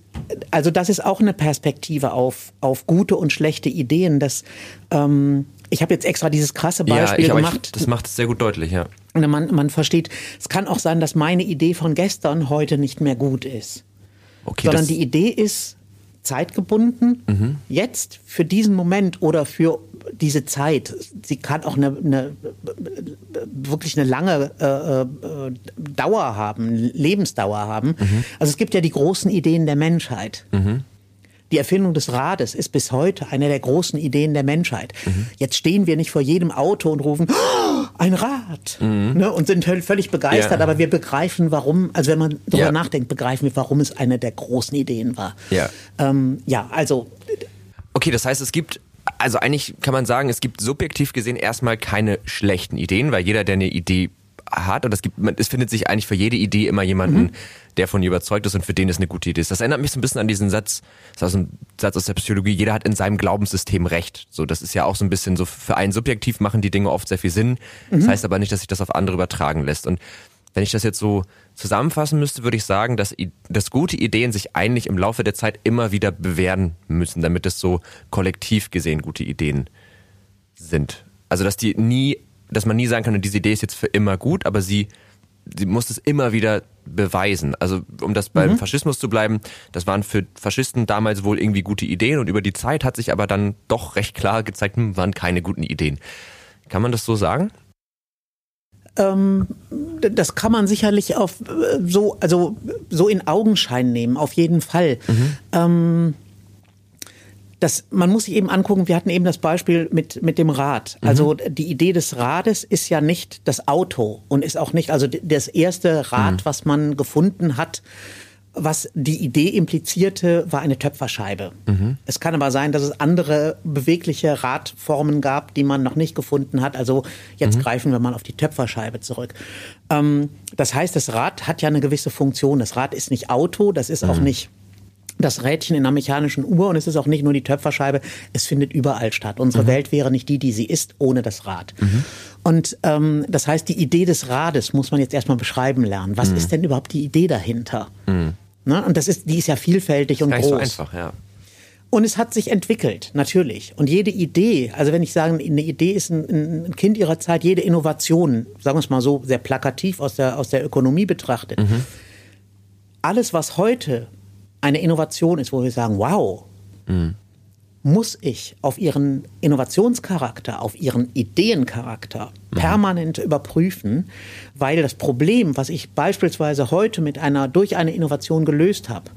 also das ist auch eine Perspektive auf, auf gute und schlechte Ideen. Dass, ähm, ich habe jetzt extra dieses krasse Beispiel ja, ich, gemacht. Ich, das macht es sehr gut deutlich, ja. Man, man versteht, es kann auch sein, dass meine Idee von gestern heute nicht mehr gut ist. Okay, sondern die Idee ist zeitgebunden, mhm. jetzt für diesen Moment oder für diese Zeit, sie kann auch eine, eine wirklich eine lange äh, äh, Dauer haben, Lebensdauer haben. Mhm. Also es gibt ja die großen Ideen der Menschheit. Mhm. Die Erfindung des Rades ist bis heute eine der großen Ideen der Menschheit. Mhm. Jetzt stehen wir nicht vor jedem Auto und rufen, oh, ein Rad, mhm. ne, und sind völlig begeistert, ja. aber wir begreifen, warum, also wenn man darüber ja. nachdenkt, begreifen wir, warum es eine der großen Ideen war. Ja, ähm, ja also. Okay, das heißt, es gibt also eigentlich kann man sagen, es gibt subjektiv gesehen erstmal keine schlechten Ideen, weil jeder, der eine Idee hat, und es gibt, es findet sich eigentlich für jede Idee immer jemanden, mhm. der von ihr überzeugt ist und für den es eine gute Idee ist. Das erinnert mich so ein bisschen an diesen Satz, das ist ein Satz aus der Psychologie, jeder hat in seinem Glaubenssystem Recht. So, das ist ja auch so ein bisschen so, für einen subjektiv machen die Dinge oft sehr viel Sinn. Mhm. Das heißt aber nicht, dass sich das auf andere übertragen lässt. Und wenn ich das jetzt so zusammenfassen müsste, würde ich sagen, dass, dass gute Ideen sich eigentlich im Laufe der Zeit immer wieder bewähren müssen, damit es so kollektiv gesehen gute Ideen sind. Also dass die nie, dass man nie sagen kann, diese Idee ist jetzt für immer gut, aber sie, sie muss es immer wieder beweisen. Also um das beim mhm. Faschismus zu bleiben, das waren für Faschisten damals wohl irgendwie gute Ideen und über die Zeit hat sich aber dann doch recht klar gezeigt, hm, waren keine guten Ideen. Kann man das so sagen? Ähm, das kann man sicherlich auf äh, so, also so in Augenschein nehmen, auf jeden Fall. Mhm. Ähm, das, man muss sich eben angucken, wir hatten eben das Beispiel mit, mit dem Rad. Mhm. Also die Idee des Rades ist ja nicht das Auto und ist auch nicht, also das erste Rad, mhm. was man gefunden hat, was die Idee implizierte, war eine Töpferscheibe. Mhm. Es kann aber sein, dass es andere bewegliche Radformen gab, die man noch nicht gefunden hat. Also jetzt mhm. greifen wir mal auf die Töpferscheibe zurück. Ähm, das heißt, das Rad hat ja eine gewisse Funktion. Das Rad ist nicht Auto, das ist mhm. auch nicht das Rädchen in einer mechanischen Uhr und es ist auch nicht nur die Töpferscheibe, es findet überall statt. Unsere mhm. Welt wäre nicht die, die sie ist, ohne das Rad. Mhm. Und ähm, das heißt, die Idee des Rades muss man jetzt erstmal beschreiben lernen. Was mhm. ist denn überhaupt die Idee dahinter? Mhm. Ne? Und das ist, die ist ja vielfältig und Gar groß. so einfach, ja. Und es hat sich entwickelt, natürlich. Und jede Idee, also wenn ich sage, eine Idee ist ein, ein Kind ihrer Zeit, jede Innovation, sagen wir es mal so, sehr plakativ aus der, aus der Ökonomie betrachtet. Mhm. Alles, was heute eine Innovation ist, wo wir sagen, wow, mhm. muss ich auf ihren Innovationscharakter, auf ihren Ideencharakter mhm. permanent überprüfen, weil das Problem, was ich beispielsweise heute mit einer durch eine Innovation gelöst habe,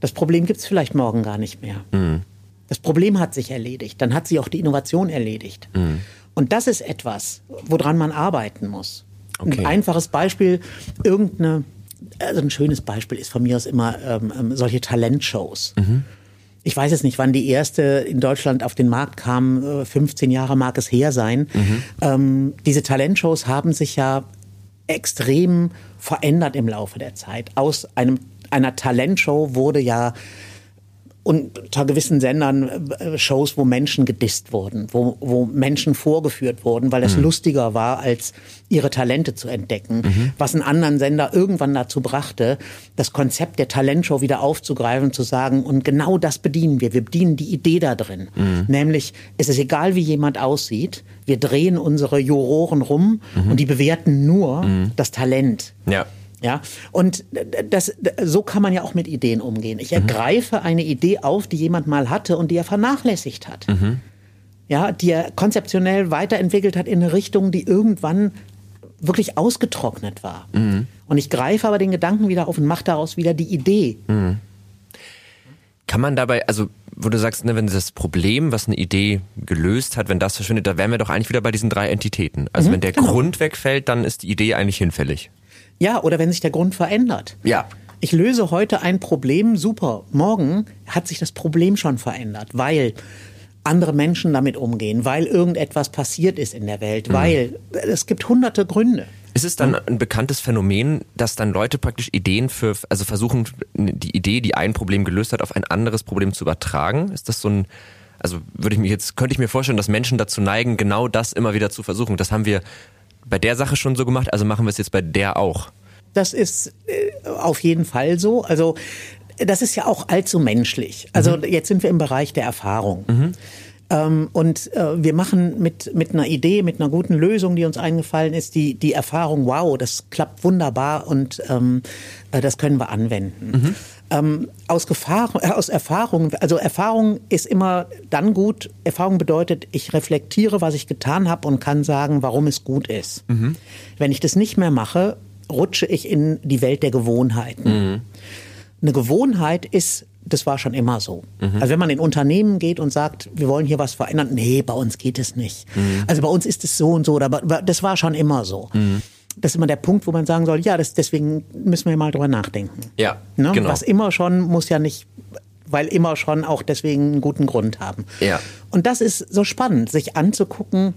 das Problem gibt es vielleicht morgen gar nicht mehr. Mhm. Das Problem hat sich erledigt, dann hat sich auch die Innovation erledigt. Mhm. Und das ist etwas, woran man arbeiten muss. Okay. Ein einfaches Beispiel, irgendeine also ein schönes Beispiel ist von mir aus immer ähm, ähm, solche Talentshows. Mhm. Ich weiß jetzt nicht, wann die erste in Deutschland auf den Markt kam. 15 äh, Jahre mag es her sein. Mhm. Ähm, diese Talentshows haben sich ja extrem verändert im Laufe der Zeit. Aus einem, einer Talentshow wurde ja unter gewissen Sendern äh, Shows, wo Menschen gedisst wurden, wo, wo Menschen vorgeführt wurden, weil es mhm. lustiger war, als ihre Talente zu entdecken, mhm. was einen anderen Sender irgendwann dazu brachte, das Konzept der Talentshow wieder aufzugreifen, zu sagen, und genau das bedienen wir. Wir bedienen die Idee da drin. Mhm. Nämlich, es ist egal, wie jemand aussieht, wir drehen unsere Juroren rum mhm. und die bewerten nur mhm. das Talent. Ja. Ja, und das, so kann man ja auch mit Ideen umgehen. Ich ergreife eine Idee auf, die jemand mal hatte und die er vernachlässigt hat. Mhm. Ja, die er konzeptionell weiterentwickelt hat in eine Richtung, die irgendwann wirklich ausgetrocknet war. Mhm. Und ich greife aber den Gedanken wieder auf und mache daraus wieder die Idee. Mhm. Kann man dabei, also wo du sagst, ne, wenn das Problem, was eine Idee gelöst hat, wenn das verschwindet, da wären wir doch eigentlich wieder bei diesen drei Entitäten. Also mhm, wenn der genau. Grund wegfällt, dann ist die Idee eigentlich hinfällig. Ja, oder wenn sich der Grund verändert. Ja. Ich löse heute ein Problem, super. Morgen hat sich das Problem schon verändert, weil andere Menschen damit umgehen, weil irgendetwas passiert ist in der Welt, mhm. weil es gibt hunderte Gründe. Ist es dann ein bekanntes Phänomen, dass dann Leute praktisch Ideen für, also versuchen, die Idee, die ein Problem gelöst hat, auf ein anderes Problem zu übertragen? Ist das so ein, also würde ich mir jetzt, könnte ich mir vorstellen, dass Menschen dazu neigen, genau das immer wieder zu versuchen. Das haben wir bei der Sache schon so gemacht, also machen wir es jetzt bei der auch. Das ist äh, auf jeden Fall so. Also das ist ja auch allzu menschlich. Also mhm. jetzt sind wir im Bereich der Erfahrung. Mhm. Ähm, und äh, wir machen mit, mit einer Idee, mit einer guten Lösung, die uns eingefallen ist, die, die Erfahrung, wow, das klappt wunderbar und ähm, äh, das können wir anwenden. Mhm. Ähm, aus, Gefahr, äh, aus Erfahrung, also Erfahrung ist immer dann gut. Erfahrung bedeutet, ich reflektiere, was ich getan habe und kann sagen, warum es gut ist. Mhm. Wenn ich das nicht mehr mache, rutsche ich in die Welt der Gewohnheiten. Mhm. Eine Gewohnheit ist, das war schon immer so. Mhm. Also wenn man in Unternehmen geht und sagt, wir wollen hier was verändern, nee, bei uns geht es nicht. Mhm. Also bei uns ist es so und so, aber das war schon immer so. Mhm das ist immer der Punkt, wo man sagen soll, ja, das, deswegen müssen wir mal drüber nachdenken. Ja, ne? genau. Was immer schon muss ja nicht, weil immer schon auch deswegen einen guten Grund haben. Ja. Und das ist so spannend, sich anzugucken,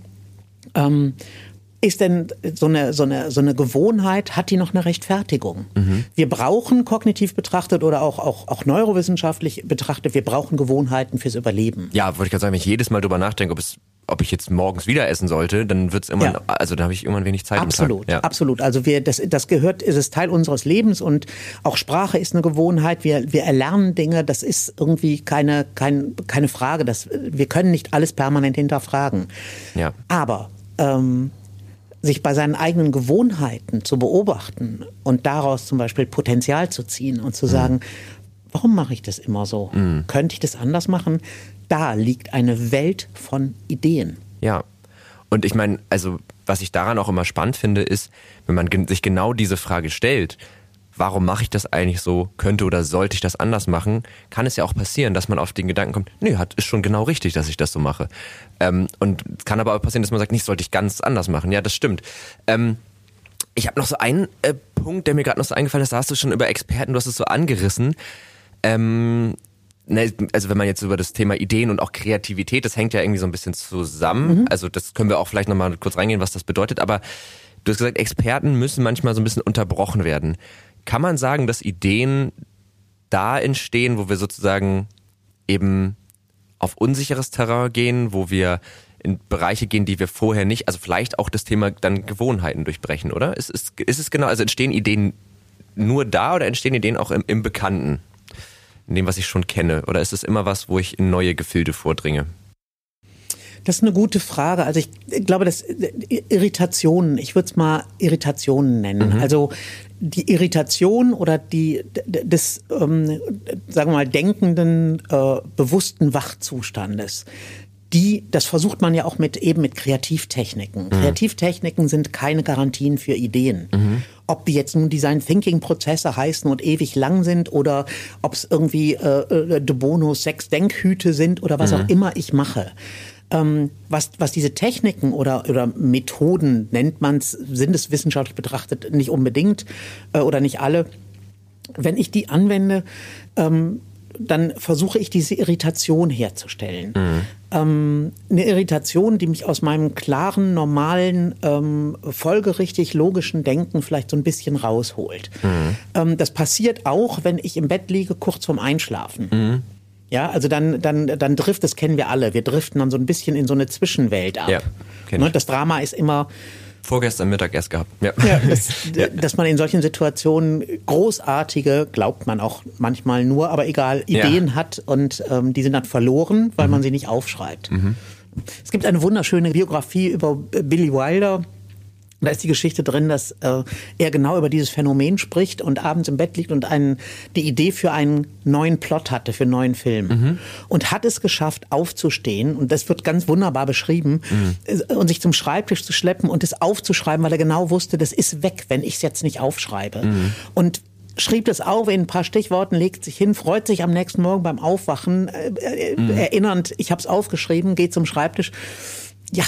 ähm, ist denn so eine, so, eine, so eine Gewohnheit, hat die noch eine Rechtfertigung? Mhm. Wir brauchen kognitiv betrachtet oder auch, auch, auch neurowissenschaftlich betrachtet, wir brauchen Gewohnheiten fürs Überleben. Ja, wollte ich gerade sagen, wenn ich jedes Mal drüber nachdenke, ob es ob ich jetzt morgens wieder essen sollte, dann wird's immer, ja. also da habe ich irgendwann wenig Zeit. Absolut, ja. absolut. Also wir, das, das gehört, ist es Teil unseres Lebens und auch Sprache ist eine Gewohnheit. Wir, wir erlernen Dinge. Das ist irgendwie keine, kein, keine Frage. Das, wir können nicht alles permanent hinterfragen. Ja. Aber ähm, sich bei seinen eigenen Gewohnheiten zu beobachten und daraus zum Beispiel Potenzial zu ziehen und zu mhm. sagen, warum mache ich das immer so? Mhm. Könnte ich das anders machen? Da liegt eine Welt von Ideen. Ja. Und ich meine, also was ich daran auch immer spannend finde, ist, wenn man sich genau diese Frage stellt, warum mache ich das eigentlich so? Könnte oder sollte ich das anders machen? Kann es ja auch passieren, dass man auf den Gedanken kommt, nee, hat, ist schon genau richtig, dass ich das so mache. Ähm, und es kann aber auch passieren, dass man sagt, nicht, sollte ich ganz anders machen. Ja, das stimmt. Ähm, ich habe noch so einen äh, Punkt, der mir gerade noch so eingefallen ist, da hast du schon über Experten, du hast es so angerissen. Ähm, ne, also wenn man jetzt über das Thema Ideen und auch Kreativität, das hängt ja irgendwie so ein bisschen zusammen. Mhm. Also das können wir auch vielleicht nochmal kurz reingehen, was das bedeutet. Aber du hast gesagt, Experten müssen manchmal so ein bisschen unterbrochen werden. Kann man sagen, dass Ideen da entstehen, wo wir sozusagen eben auf unsicheres Terrain gehen, wo wir in Bereiche gehen, die wir vorher nicht, also vielleicht auch das Thema dann Gewohnheiten durchbrechen, oder? Ist, ist, ist es genau, also entstehen Ideen nur da oder entstehen Ideen auch im, im Bekannten? In dem, was ich schon kenne? Oder ist es immer was, wo ich in neue Gefilde vordringe? Das ist eine gute Frage. Also ich glaube, dass Irritationen, ich würde es mal Irritationen nennen. Mhm. Also die Irritation oder die des, ähm, sagen wir mal, denkenden, äh, bewussten Wachzustandes die, das versucht man ja auch mit eben mit Kreativtechniken. Mhm. Kreativtechniken sind keine Garantien für Ideen. Mhm. Ob die jetzt nun Design Thinking Prozesse heißen und ewig lang sind oder ob es irgendwie äh, äh, De Bono sechs Denkhüte sind oder was mhm. auch immer ich mache. Ähm, was, was diese Techniken oder, oder Methoden nennt man es, sind es wissenschaftlich betrachtet nicht unbedingt äh, oder nicht alle. Wenn ich die anwende, ähm, dann versuche ich diese Irritation herzustellen. Mhm. Ähm, eine Irritation, die mich aus meinem klaren, normalen, ähm, folgerichtig logischen Denken vielleicht so ein bisschen rausholt. Mhm. Ähm, das passiert auch, wenn ich im Bett liege, kurz vorm Einschlafen. Mhm. Ja, also dann, dann, dann trifft, das kennen wir alle, wir driften dann so ein bisschen in so eine Zwischenwelt ab. Ja, ne, das Drama ist immer, Vorgestern Mittag erst gehabt. Ja. ja, das, (laughs) ja. Dass man in solchen Situationen großartige, glaubt man auch manchmal nur, aber egal, Ideen ja. hat und ähm, die sind dann verloren, weil mhm. man sie nicht aufschreibt. Mhm. Es gibt eine wunderschöne Biografie über Billy Wilder, da ist die Geschichte drin, dass äh, er genau über dieses Phänomen spricht und abends im Bett liegt und einen, die Idee für einen neuen Plot hatte, für einen neuen Film. Mhm. Und hat es geschafft, aufzustehen, und das wird ganz wunderbar beschrieben, mhm. Und sich zum Schreibtisch zu schleppen und es aufzuschreiben, weil er genau wusste, das ist weg, wenn ich es jetzt nicht aufschreibe. Mhm. Und schrieb das auf in ein paar Stichworten, legt sich hin, freut sich am nächsten Morgen beim Aufwachen, äh, äh, mhm. erinnernd, ich habe es aufgeschrieben, geht zum Schreibtisch. Ja,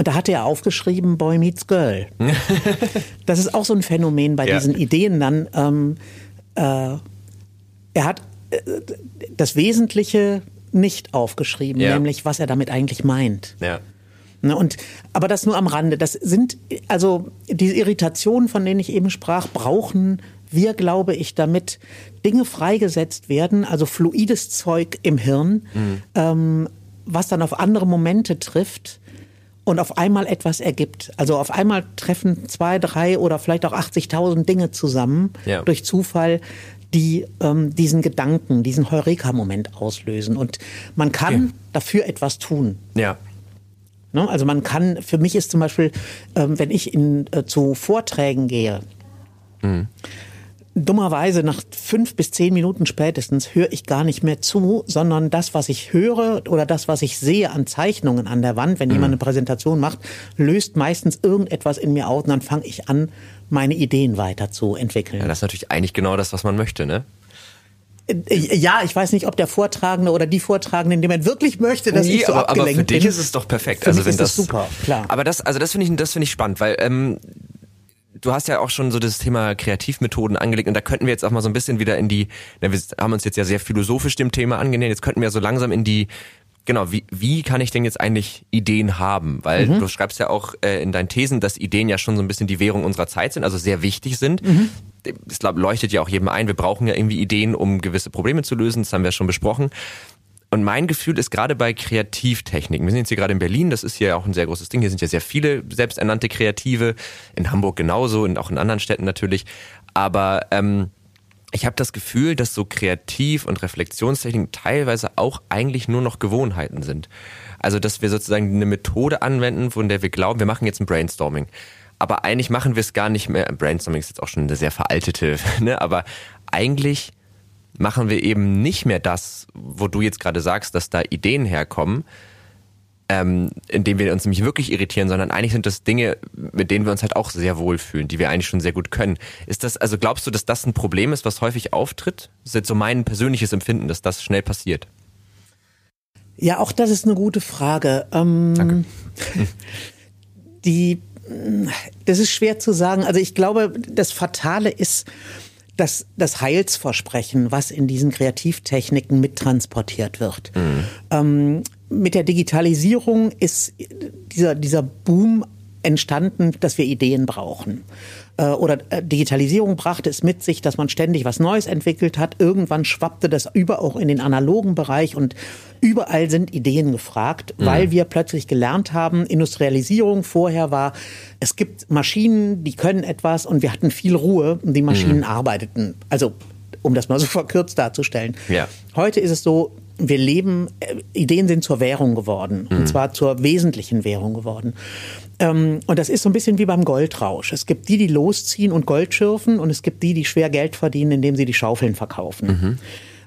und da hat er aufgeschrieben, Boy Meets Girl. (laughs) das ist auch so ein Phänomen bei ja. diesen Ideen dann. Ähm, äh, er hat äh, das Wesentliche nicht aufgeschrieben, ja. nämlich was er damit eigentlich meint. Ja. Ne, und, aber das nur am Rande. Das sind, also diese Irritationen, von denen ich eben sprach, brauchen wir, glaube ich, damit Dinge freigesetzt werden, also fluides Zeug im Hirn, mhm. ähm, was dann auf andere Momente trifft, und auf einmal etwas ergibt. Also auf einmal treffen zwei, drei oder vielleicht auch 80.000 Dinge zusammen ja. durch Zufall, die ähm, diesen Gedanken, diesen Heureka-Moment auslösen. Und man kann ja. dafür etwas tun. Ja. Ne? Also man kann, für mich ist zum Beispiel, ähm, wenn ich in, äh, zu Vorträgen gehe, mhm dummerweise nach fünf bis zehn Minuten spätestens höre ich gar nicht mehr zu, sondern das, was ich höre oder das, was ich sehe an Zeichnungen an der Wand, wenn mhm. jemand eine Präsentation macht, löst meistens irgendetwas in mir aus und dann fange ich an, meine Ideen weiterzuentwickeln. Ja, das ist natürlich eigentlich genau das, was man möchte, ne? Äh, ja, ich weiß nicht, ob der Vortragende oder die Vortragende in dem Moment wirklich möchte, dass nee, ich so aber, abgelenkt aber für dich ist es doch perfekt. Für also wenn das, das super, klar. Aber das, also das finde ich, das finde ich spannend, weil ähm, du hast ja auch schon so das Thema Kreativmethoden angelegt und da könnten wir jetzt auch mal so ein bisschen wieder in die, na, wir haben uns jetzt ja sehr philosophisch dem Thema angenähert, jetzt könnten wir so langsam in die Genau, wie, wie kann ich denn jetzt eigentlich Ideen haben? Weil mhm. du schreibst ja auch äh, in deinen Thesen, dass Ideen ja schon so ein bisschen die Währung unserer Zeit sind, also sehr wichtig sind. Mhm. Es leuchtet ja auch jedem ein, wir brauchen ja irgendwie Ideen, um gewisse Probleme zu lösen, das haben wir schon besprochen. Und mein Gefühl ist gerade bei Kreativtechniken, wir sind jetzt hier gerade in Berlin, das ist hier auch ein sehr großes Ding, hier sind ja sehr viele selbsternannte Kreative, in Hamburg genauso und auch in anderen Städten natürlich. Aber ähm, ich habe das Gefühl, dass so Kreativ- und Reflexionstechniken teilweise auch eigentlich nur noch Gewohnheiten sind. Also dass wir sozusagen eine Methode anwenden, von der wir glauben, wir machen jetzt ein Brainstorming. Aber eigentlich machen wir es gar nicht mehr. Brainstorming ist jetzt auch schon eine sehr veraltete, (laughs) ne? aber eigentlich machen wir eben nicht mehr das, wo du jetzt gerade sagst, dass da Ideen herkommen, ähm, in denen wir uns nämlich wirklich irritieren, sondern eigentlich sind das Dinge, mit denen wir uns halt auch sehr wohlfühlen, die wir eigentlich schon sehr gut können. Ist das, also glaubst du, dass das ein Problem ist, was häufig auftritt? Das ist jetzt so mein persönliches Empfinden, dass das schnell passiert. Ja, auch das ist eine gute Frage. Ähm, Danke. (laughs) Die, das ist schwer zu sagen. Also ich glaube, das Fatale ist, dass das Heilsversprechen, was in diesen Kreativtechniken mittransportiert wird. Mhm. Ähm, mit der Digitalisierung ist dieser, dieser Boom entstanden, dass wir Ideen brauchen. Äh, oder äh, Digitalisierung brachte es mit sich, dass man ständig was Neues entwickelt hat. Irgendwann schwappte das über auch in den analogen Bereich und überall sind Ideen gefragt, mhm. weil wir plötzlich gelernt haben, Industrialisierung vorher war, es gibt Maschinen, die können etwas und wir hatten viel Ruhe und die Maschinen mhm. arbeiteten. Also um das mal so (laughs) verkürzt darzustellen. Ja. Heute ist es so, wir leben, äh, Ideen sind zur Währung geworden. Mhm. Und zwar zur wesentlichen Währung geworden. Ähm, und das ist so ein bisschen wie beim Goldrausch. Es gibt die, die losziehen und Gold schürfen und es gibt die, die schwer Geld verdienen, indem sie die Schaufeln verkaufen. Mhm.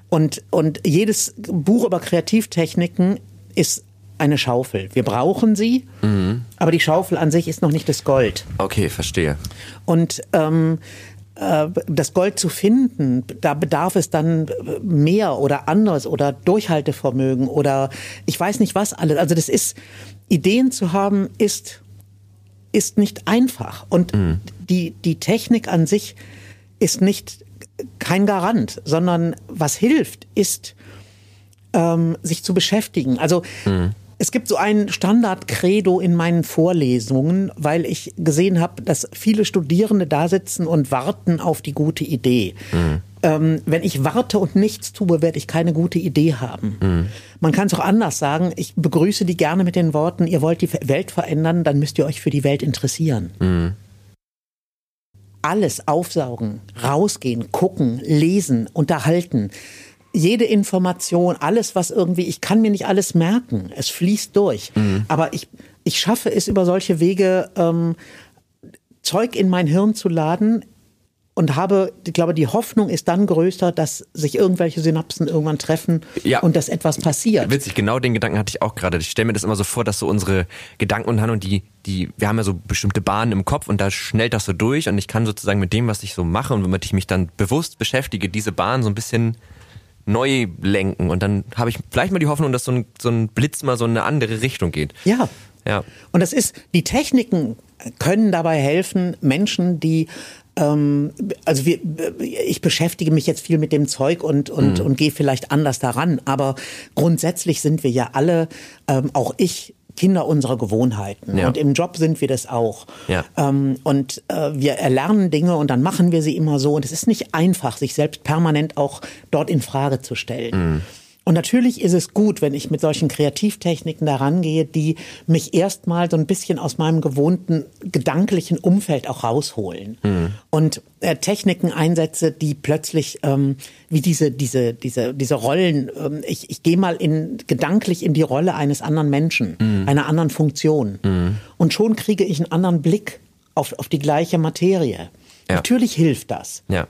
Und, und jedes Buch über Kreativtechniken ist eine Schaufel. Wir brauchen sie, mhm. aber die Schaufel an sich ist noch nicht das Gold. Okay, verstehe. Und ähm, äh, das Gold zu finden, da bedarf es dann mehr oder anderes oder Durchhaltevermögen oder ich weiß nicht was alles. Also das ist, Ideen zu haben, ist ist nicht einfach. Und mhm. die, die Technik an sich ist nicht kein Garant, sondern was hilft, ist, ähm, sich zu beschäftigen. Also mhm. Es gibt so ein Standard-Credo in meinen Vorlesungen, weil ich gesehen habe, dass viele Studierende da sitzen und warten auf die gute Idee. Mhm ähm, wenn ich warte und nichts tue, werde ich keine gute Idee haben. Mhm. Man kann es auch anders sagen. Ich begrüße die gerne mit den Worten, ihr wollt die Welt verändern, dann müsst ihr euch für die Welt interessieren. Mhm. Alles aufsaugen, rausgehen, gucken, lesen, unterhalten. Jede Information, alles, was irgendwie, ich kann mir nicht alles merken. Es fließt durch. Mhm. Aber ich, ich schaffe es über solche Wege, ähm, Zeug in mein Hirn zu laden, und habe, ich glaube, die Hoffnung ist dann größer, dass sich irgendwelche Synapsen irgendwann treffen ja. und dass etwas passiert. Witzig, genau den Gedanken hatte ich auch gerade. Ich stelle mir das immer so vor, dass so unsere Gedanken und Handlungen, die, die, wir haben ja so bestimmte Bahnen im Kopf und da schnellt das so durch und ich kann sozusagen mit dem, was ich so mache und womit ich mich dann bewusst beschäftige, diese Bahn so ein bisschen neu lenken und dann habe ich vielleicht mal die Hoffnung, dass so ein, so ein Blitz mal so in eine andere Richtung geht. Ja. Ja. Und das ist, die Techniken können dabei helfen, Menschen, die ähm, also wir, ich beschäftige mich jetzt viel mit dem Zeug und, und, mhm. und gehe vielleicht anders daran. Aber grundsätzlich sind wir ja alle, ähm, auch ich, Kinder unserer Gewohnheiten. Ja. Und im Job sind wir das auch. Ja. Ähm, und äh, wir erlernen Dinge und dann machen wir sie immer so. Und es ist nicht einfach, sich selbst permanent auch dort in Frage zu stellen. Mhm. Und natürlich ist es gut, wenn ich mit solchen Kreativtechniken daran gehe, die mich erstmal so ein bisschen aus meinem gewohnten gedanklichen Umfeld auch rausholen. Mhm. Und äh, Techniken einsetze, die plötzlich ähm, wie diese, diese, diese, diese Rollen, ähm, ich, ich gehe mal in, gedanklich in die Rolle eines anderen Menschen, mhm. einer anderen Funktion. Mhm. Und schon kriege ich einen anderen Blick auf, auf die gleiche Materie. Ja. Natürlich hilft das. Ja.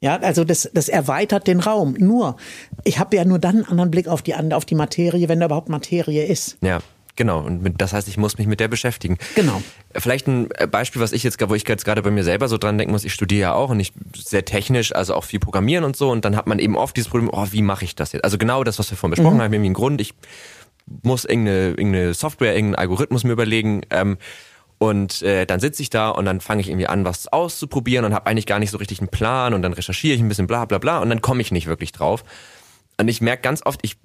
Ja, also das, das erweitert den Raum. Nur, ich habe ja nur dann einen anderen Blick auf die, auf die Materie, wenn da überhaupt Materie ist. Ja. Genau, und mit, das heißt, ich muss mich mit der beschäftigen. Genau. Vielleicht ein Beispiel, was ich jetzt, wo ich jetzt gerade bei mir selber so dran denken muss, ich studiere ja auch und ich sehr technisch, also auch viel Programmieren und so, und dann hat man eben oft dieses Problem, oh, wie mache ich das jetzt? Also genau das, was wir vorhin besprochen mhm. haben, irgendwie einen Grund, ich muss irgendeine, irgendeine Software, irgendeinen Algorithmus mir überlegen, ähm, und äh, dann sitze ich da und dann fange ich irgendwie an, was auszuprobieren und habe eigentlich gar nicht so richtig einen Plan und dann recherchiere ich ein bisschen bla bla bla und dann komme ich nicht wirklich drauf. Und ich merke ganz oft, ich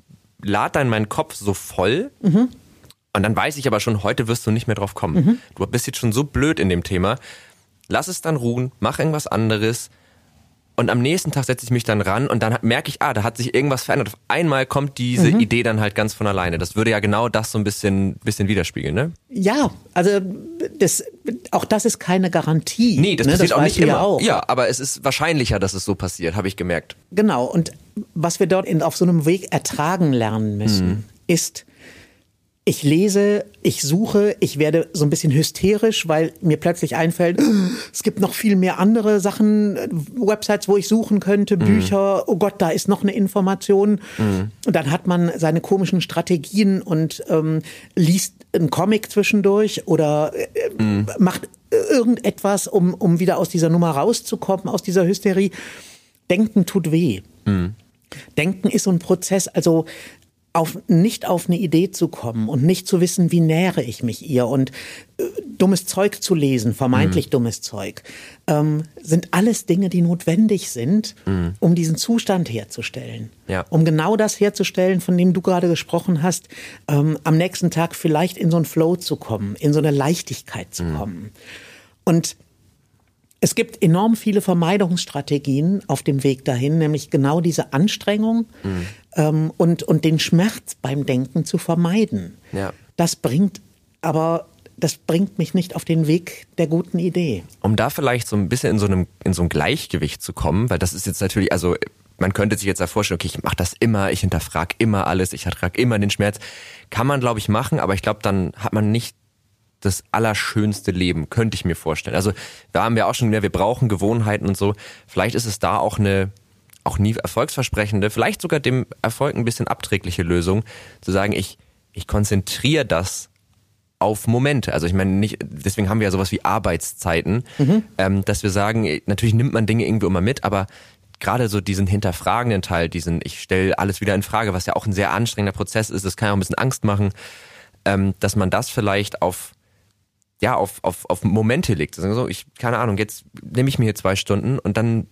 lade dann meinen Kopf so voll mhm. und dann weiß ich aber schon, heute wirst du nicht mehr drauf kommen. Mhm. Du bist jetzt schon so blöd in dem Thema. Lass es dann ruhen, mach irgendwas anderes und am nächsten Tag setze ich mich dann ran und dann merke ich, ah, da hat sich irgendwas verändert. Auf einmal kommt diese mhm. Idee dann halt ganz von alleine. Das würde ja genau das so ein bisschen, bisschen widerspiegeln, ne? Ja, also das, auch das ist keine Garantie. Nee, das ne? passiert das auch nicht immer. Auch. Ja, aber es ist wahrscheinlicher, dass es so passiert, habe ich gemerkt. Genau. Und was wir dort in, auf so einem Weg ertragen lernen müssen, mhm. ist ich lese, ich suche, ich werde so ein bisschen hysterisch, weil mir plötzlich einfällt, (gasps) es gibt noch viel mehr andere Sachen, Websites, wo ich suchen könnte, Bücher, oh Gott, da ist noch eine Information. Mhm. Und dann hat man seine komischen Strategien und ähm, liest einen Comic zwischendurch oder äh, mhm. macht irgendetwas, um, um wieder aus dieser Nummer rauszukommen, aus dieser Hysterie. Denken tut weh. Mhm. Denken ist so ein Prozess, also auf, nicht auf eine Idee zu kommen und nicht zu wissen, wie nähere ich mich ihr und äh, dummes Zeug zu lesen, vermeintlich mhm. dummes Zeug, ähm, sind alles Dinge, die notwendig sind, mhm. um diesen Zustand herzustellen. Ja. Um genau das herzustellen, von dem du gerade gesprochen hast, ähm, am nächsten Tag vielleicht in so einen Flow zu kommen, in so eine Leichtigkeit zu mhm. kommen. Und es gibt enorm viele Vermeidungsstrategien auf dem Weg dahin, nämlich genau diese Anstrengung mhm. ähm, und, und den Schmerz beim Denken zu vermeiden. Ja. Das bringt aber das bringt mich nicht auf den Weg der guten Idee. Um da vielleicht so ein bisschen in so einem in so ein Gleichgewicht zu kommen, weil das ist jetzt natürlich, also man könnte sich jetzt da vorstellen, okay, ich mache das immer, ich hinterfrage immer alles, ich ertrage immer den Schmerz. Kann man, glaube ich, machen, aber ich glaube, dann hat man nicht das allerschönste Leben, könnte ich mir vorstellen. Also da haben wir auch schon, mehr, wir brauchen Gewohnheiten und so. Vielleicht ist es da auch eine auch nie erfolgsversprechende, vielleicht sogar dem Erfolg ein bisschen abträgliche Lösung, zu sagen, ich, ich konzentriere das auf Momente. Also ich meine, nicht, deswegen haben wir ja sowas wie Arbeitszeiten, mhm. ähm, dass wir sagen, natürlich nimmt man Dinge irgendwie immer mit, aber gerade so diesen hinterfragenden Teil, diesen, ich stelle alles wieder in Frage, was ja auch ein sehr anstrengender Prozess ist, das kann ja auch ein bisschen Angst machen, ähm, dass man das vielleicht auf ja, auf, auf, auf Momente legt. Also ich, keine Ahnung, jetzt nehme ich mir hier zwei Stunden und dann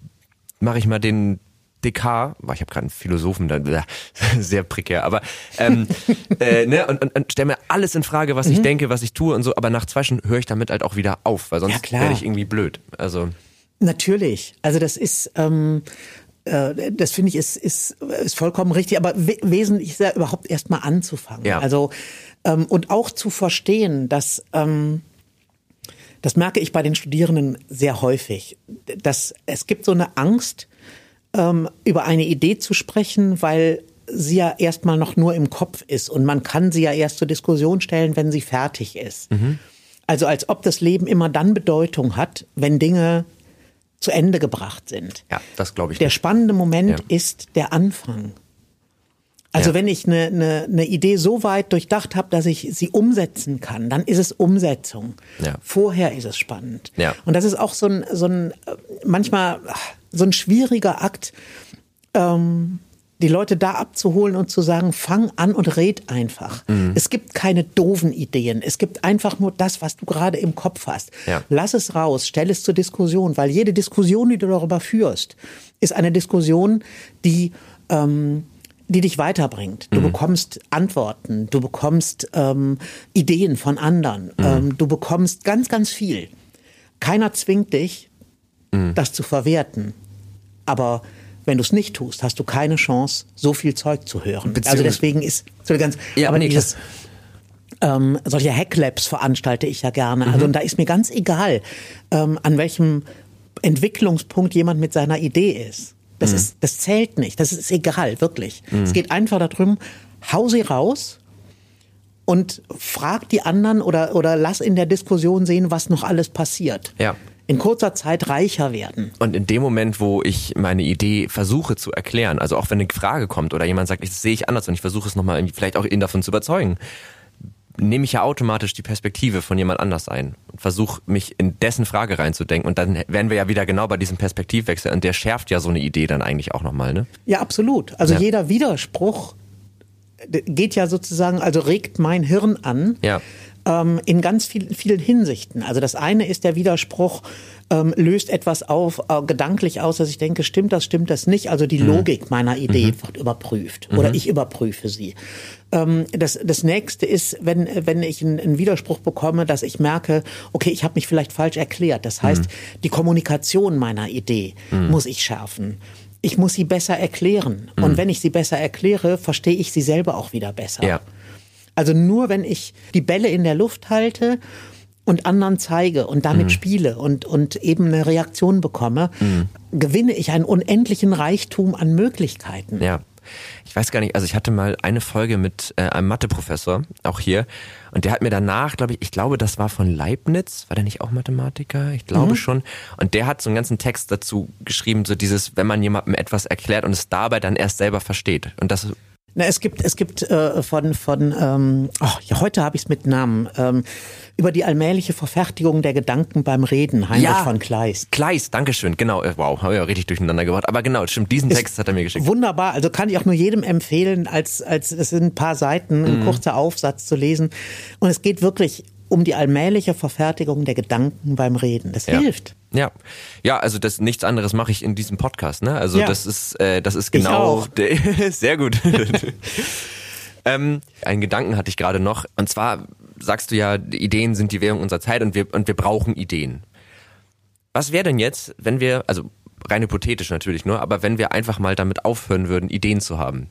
mache ich mal den DK, ich habe gerade einen Philosophen, da, (laughs) sehr prekär, aber ähm, (laughs) äh, ne, und, und, und stelle mir alles in Frage, was mhm. ich denke, was ich tue und so, aber nach zwei Stunden höre ich damit halt auch wieder auf, weil sonst ja, werde ich irgendwie blöd. Also Natürlich, also das ist ähm, äh, das finde ich ist, ist, ist vollkommen richtig, aber we wesentlich ist ja überhaupt erstmal anzufangen. Ja. Also ähm, und auch zu verstehen, dass ähm, das merke ich bei den Studierenden sehr häufig, dass es gibt so eine Angst, ähm, über eine Idee zu sprechen, weil sie ja erstmal noch nur im Kopf ist und man kann sie ja erst zur Diskussion stellen, wenn sie fertig ist. Mhm. Also als ob das Leben immer dann Bedeutung hat, wenn Dinge zu Ende gebracht sind. Ja, das glaube ich. Der nicht. spannende Moment ja. ist der Anfang. Also ja. wenn ich eine, eine, eine Idee so weit durchdacht habe, dass ich sie umsetzen kann, dann ist es Umsetzung. Ja. Vorher ist es spannend. Ja. Und das ist auch so ein, so ein manchmal so ein schwieriger Akt, ähm, die Leute da abzuholen und zu sagen, fang an und red einfach. Mhm. Es gibt keine doofen Ideen. Es gibt einfach nur das, was du gerade im Kopf hast. Ja. Lass es raus, stell es zur Diskussion, weil jede Diskussion, die du darüber führst, ist eine Diskussion, die ähm, die dich weiterbringt. Du mhm. bekommst Antworten, du bekommst ähm, Ideen von anderen, mhm. ähm, du bekommst ganz, ganz viel. Keiner zwingt dich, mhm. das zu verwerten. Aber wenn du es nicht tust, hast du keine Chance, so viel Zeug zu hören. Also deswegen ist so ganz, ja, aber nee, dieses, ähm, solche Hacklabs veranstalte ich ja gerne. Also mhm. und da ist mir ganz egal, ähm, an welchem Entwicklungspunkt jemand mit seiner Idee ist. Das, mhm. ist, das zählt nicht. Das ist egal, wirklich. Mhm. Es geht einfach darum, hau sie raus und frag die anderen oder, oder lass in der Diskussion sehen, was noch alles passiert. Ja. In kurzer Zeit reicher werden. Und in dem Moment, wo ich meine Idee versuche zu erklären, also auch wenn eine Frage kommt oder jemand sagt, das sehe ich anders und ich versuche es nochmal vielleicht auch ihn davon zu überzeugen, nehme ich ja automatisch die Perspektive von jemand anders ein und versuche mich in dessen Frage reinzudenken und dann wären wir ja wieder genau bei diesem Perspektivwechsel und der schärft ja so eine Idee dann eigentlich auch nochmal, ne? Ja, absolut. Also ja. jeder Widerspruch geht ja sozusagen, also regt mein Hirn an. Ja. Ähm, in ganz viel, vielen Hinsichten. Also das eine ist der Widerspruch, ähm, löst etwas auf, äh, gedanklich aus, dass ich denke, stimmt das, stimmt das nicht. Also die mhm. Logik meiner Idee mhm. wird überprüft mhm. oder ich überprüfe sie. Ähm, das, das nächste ist, wenn, wenn ich einen, einen Widerspruch bekomme, dass ich merke, okay, ich habe mich vielleicht falsch erklärt. Das heißt, mhm. die Kommunikation meiner Idee mhm. muss ich schärfen ich muss sie besser erklären. Und mhm. wenn ich sie besser erkläre, verstehe ich sie selber auch wieder besser. Ja. Also nur wenn ich die Bälle in der Luft halte und anderen zeige und damit mhm. spiele und, und eben eine Reaktion bekomme, mhm. gewinne ich einen unendlichen Reichtum an Möglichkeiten. Ja. ich weiß gar nicht, also ich hatte mal eine Folge mit äh, einem Matheprofessor, auch hier, und der hat mir danach, glaube ich, ich glaube, das war von Leibniz, war der nicht auch Mathematiker? Ich glaube mhm. schon. Und der hat so einen ganzen Text dazu geschrieben, so dieses, wenn man jemandem etwas erklärt und es dabei dann erst selber versteht. Und das na, es gibt, es gibt äh, von, von ähm, oh, ja, heute habe ich es mit Namen, ähm, über die allmähliche Verfertigung der Gedanken beim Reden, Heinrich ja, von Kleist. Kleist, Dankeschön, genau, äh, wow, habe ich ja richtig durcheinander gebracht, aber genau, stimmt, diesen Ist Text hat er mir geschickt. Wunderbar, also kann ich auch nur jedem empfehlen, als, als es sind ein paar Seiten, ein mhm. kurzer Aufsatz zu lesen und es geht wirklich um die allmähliche Verfertigung der Gedanken beim Reden. Das ja. hilft. Ja, ja, also das nichts anderes mache ich in diesem Podcast. Ne? Also ja. das ist, äh, das ist genau der, (laughs) sehr gut. (laughs) ähm, einen Gedanken hatte ich gerade noch. Und zwar sagst du ja, Ideen sind die Währung unserer Zeit und wir und wir brauchen Ideen. Was wäre denn jetzt, wenn wir, also rein hypothetisch natürlich nur, aber wenn wir einfach mal damit aufhören würden, Ideen zu haben?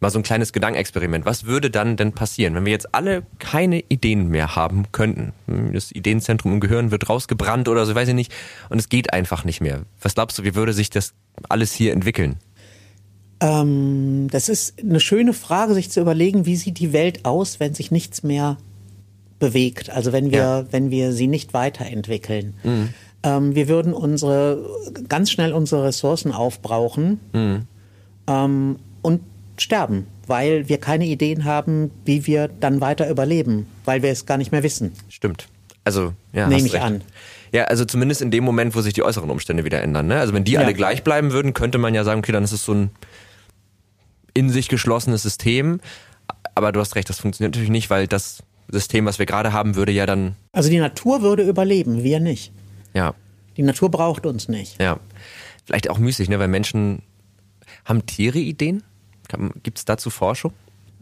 Mal so ein kleines Gedankenexperiment. Was würde dann denn passieren, wenn wir jetzt alle keine Ideen mehr haben könnten? Das Ideenzentrum im Gehirn wird rausgebrannt oder so, weiß ich nicht. Und es geht einfach nicht mehr. Was glaubst du, wie würde sich das alles hier entwickeln? Ähm, das ist eine schöne Frage, sich zu überlegen, wie sieht die Welt aus, wenn sich nichts mehr bewegt? Also wenn wir, ja. wenn wir sie nicht weiterentwickeln. Mhm. Ähm, wir würden unsere, ganz schnell unsere Ressourcen aufbrauchen. Mhm. Ähm, und sterben, weil wir keine Ideen haben, wie wir dann weiter überleben, weil wir es gar nicht mehr wissen. Stimmt. Also, ja. Nehme ich recht. an. Ja, also zumindest in dem Moment, wo sich die äußeren Umstände wieder ändern. Ne? Also wenn die ja. alle gleich bleiben würden, könnte man ja sagen, okay, dann ist es so ein in sich geschlossenes System. Aber du hast recht, das funktioniert natürlich nicht, weil das System, was wir gerade haben, würde ja dann. Also die Natur würde überleben, wir nicht. Ja. Die Natur braucht uns nicht. Ja. Vielleicht auch müßig, ne? Weil Menschen haben Tiere Ideen? Gibt es dazu Forschung?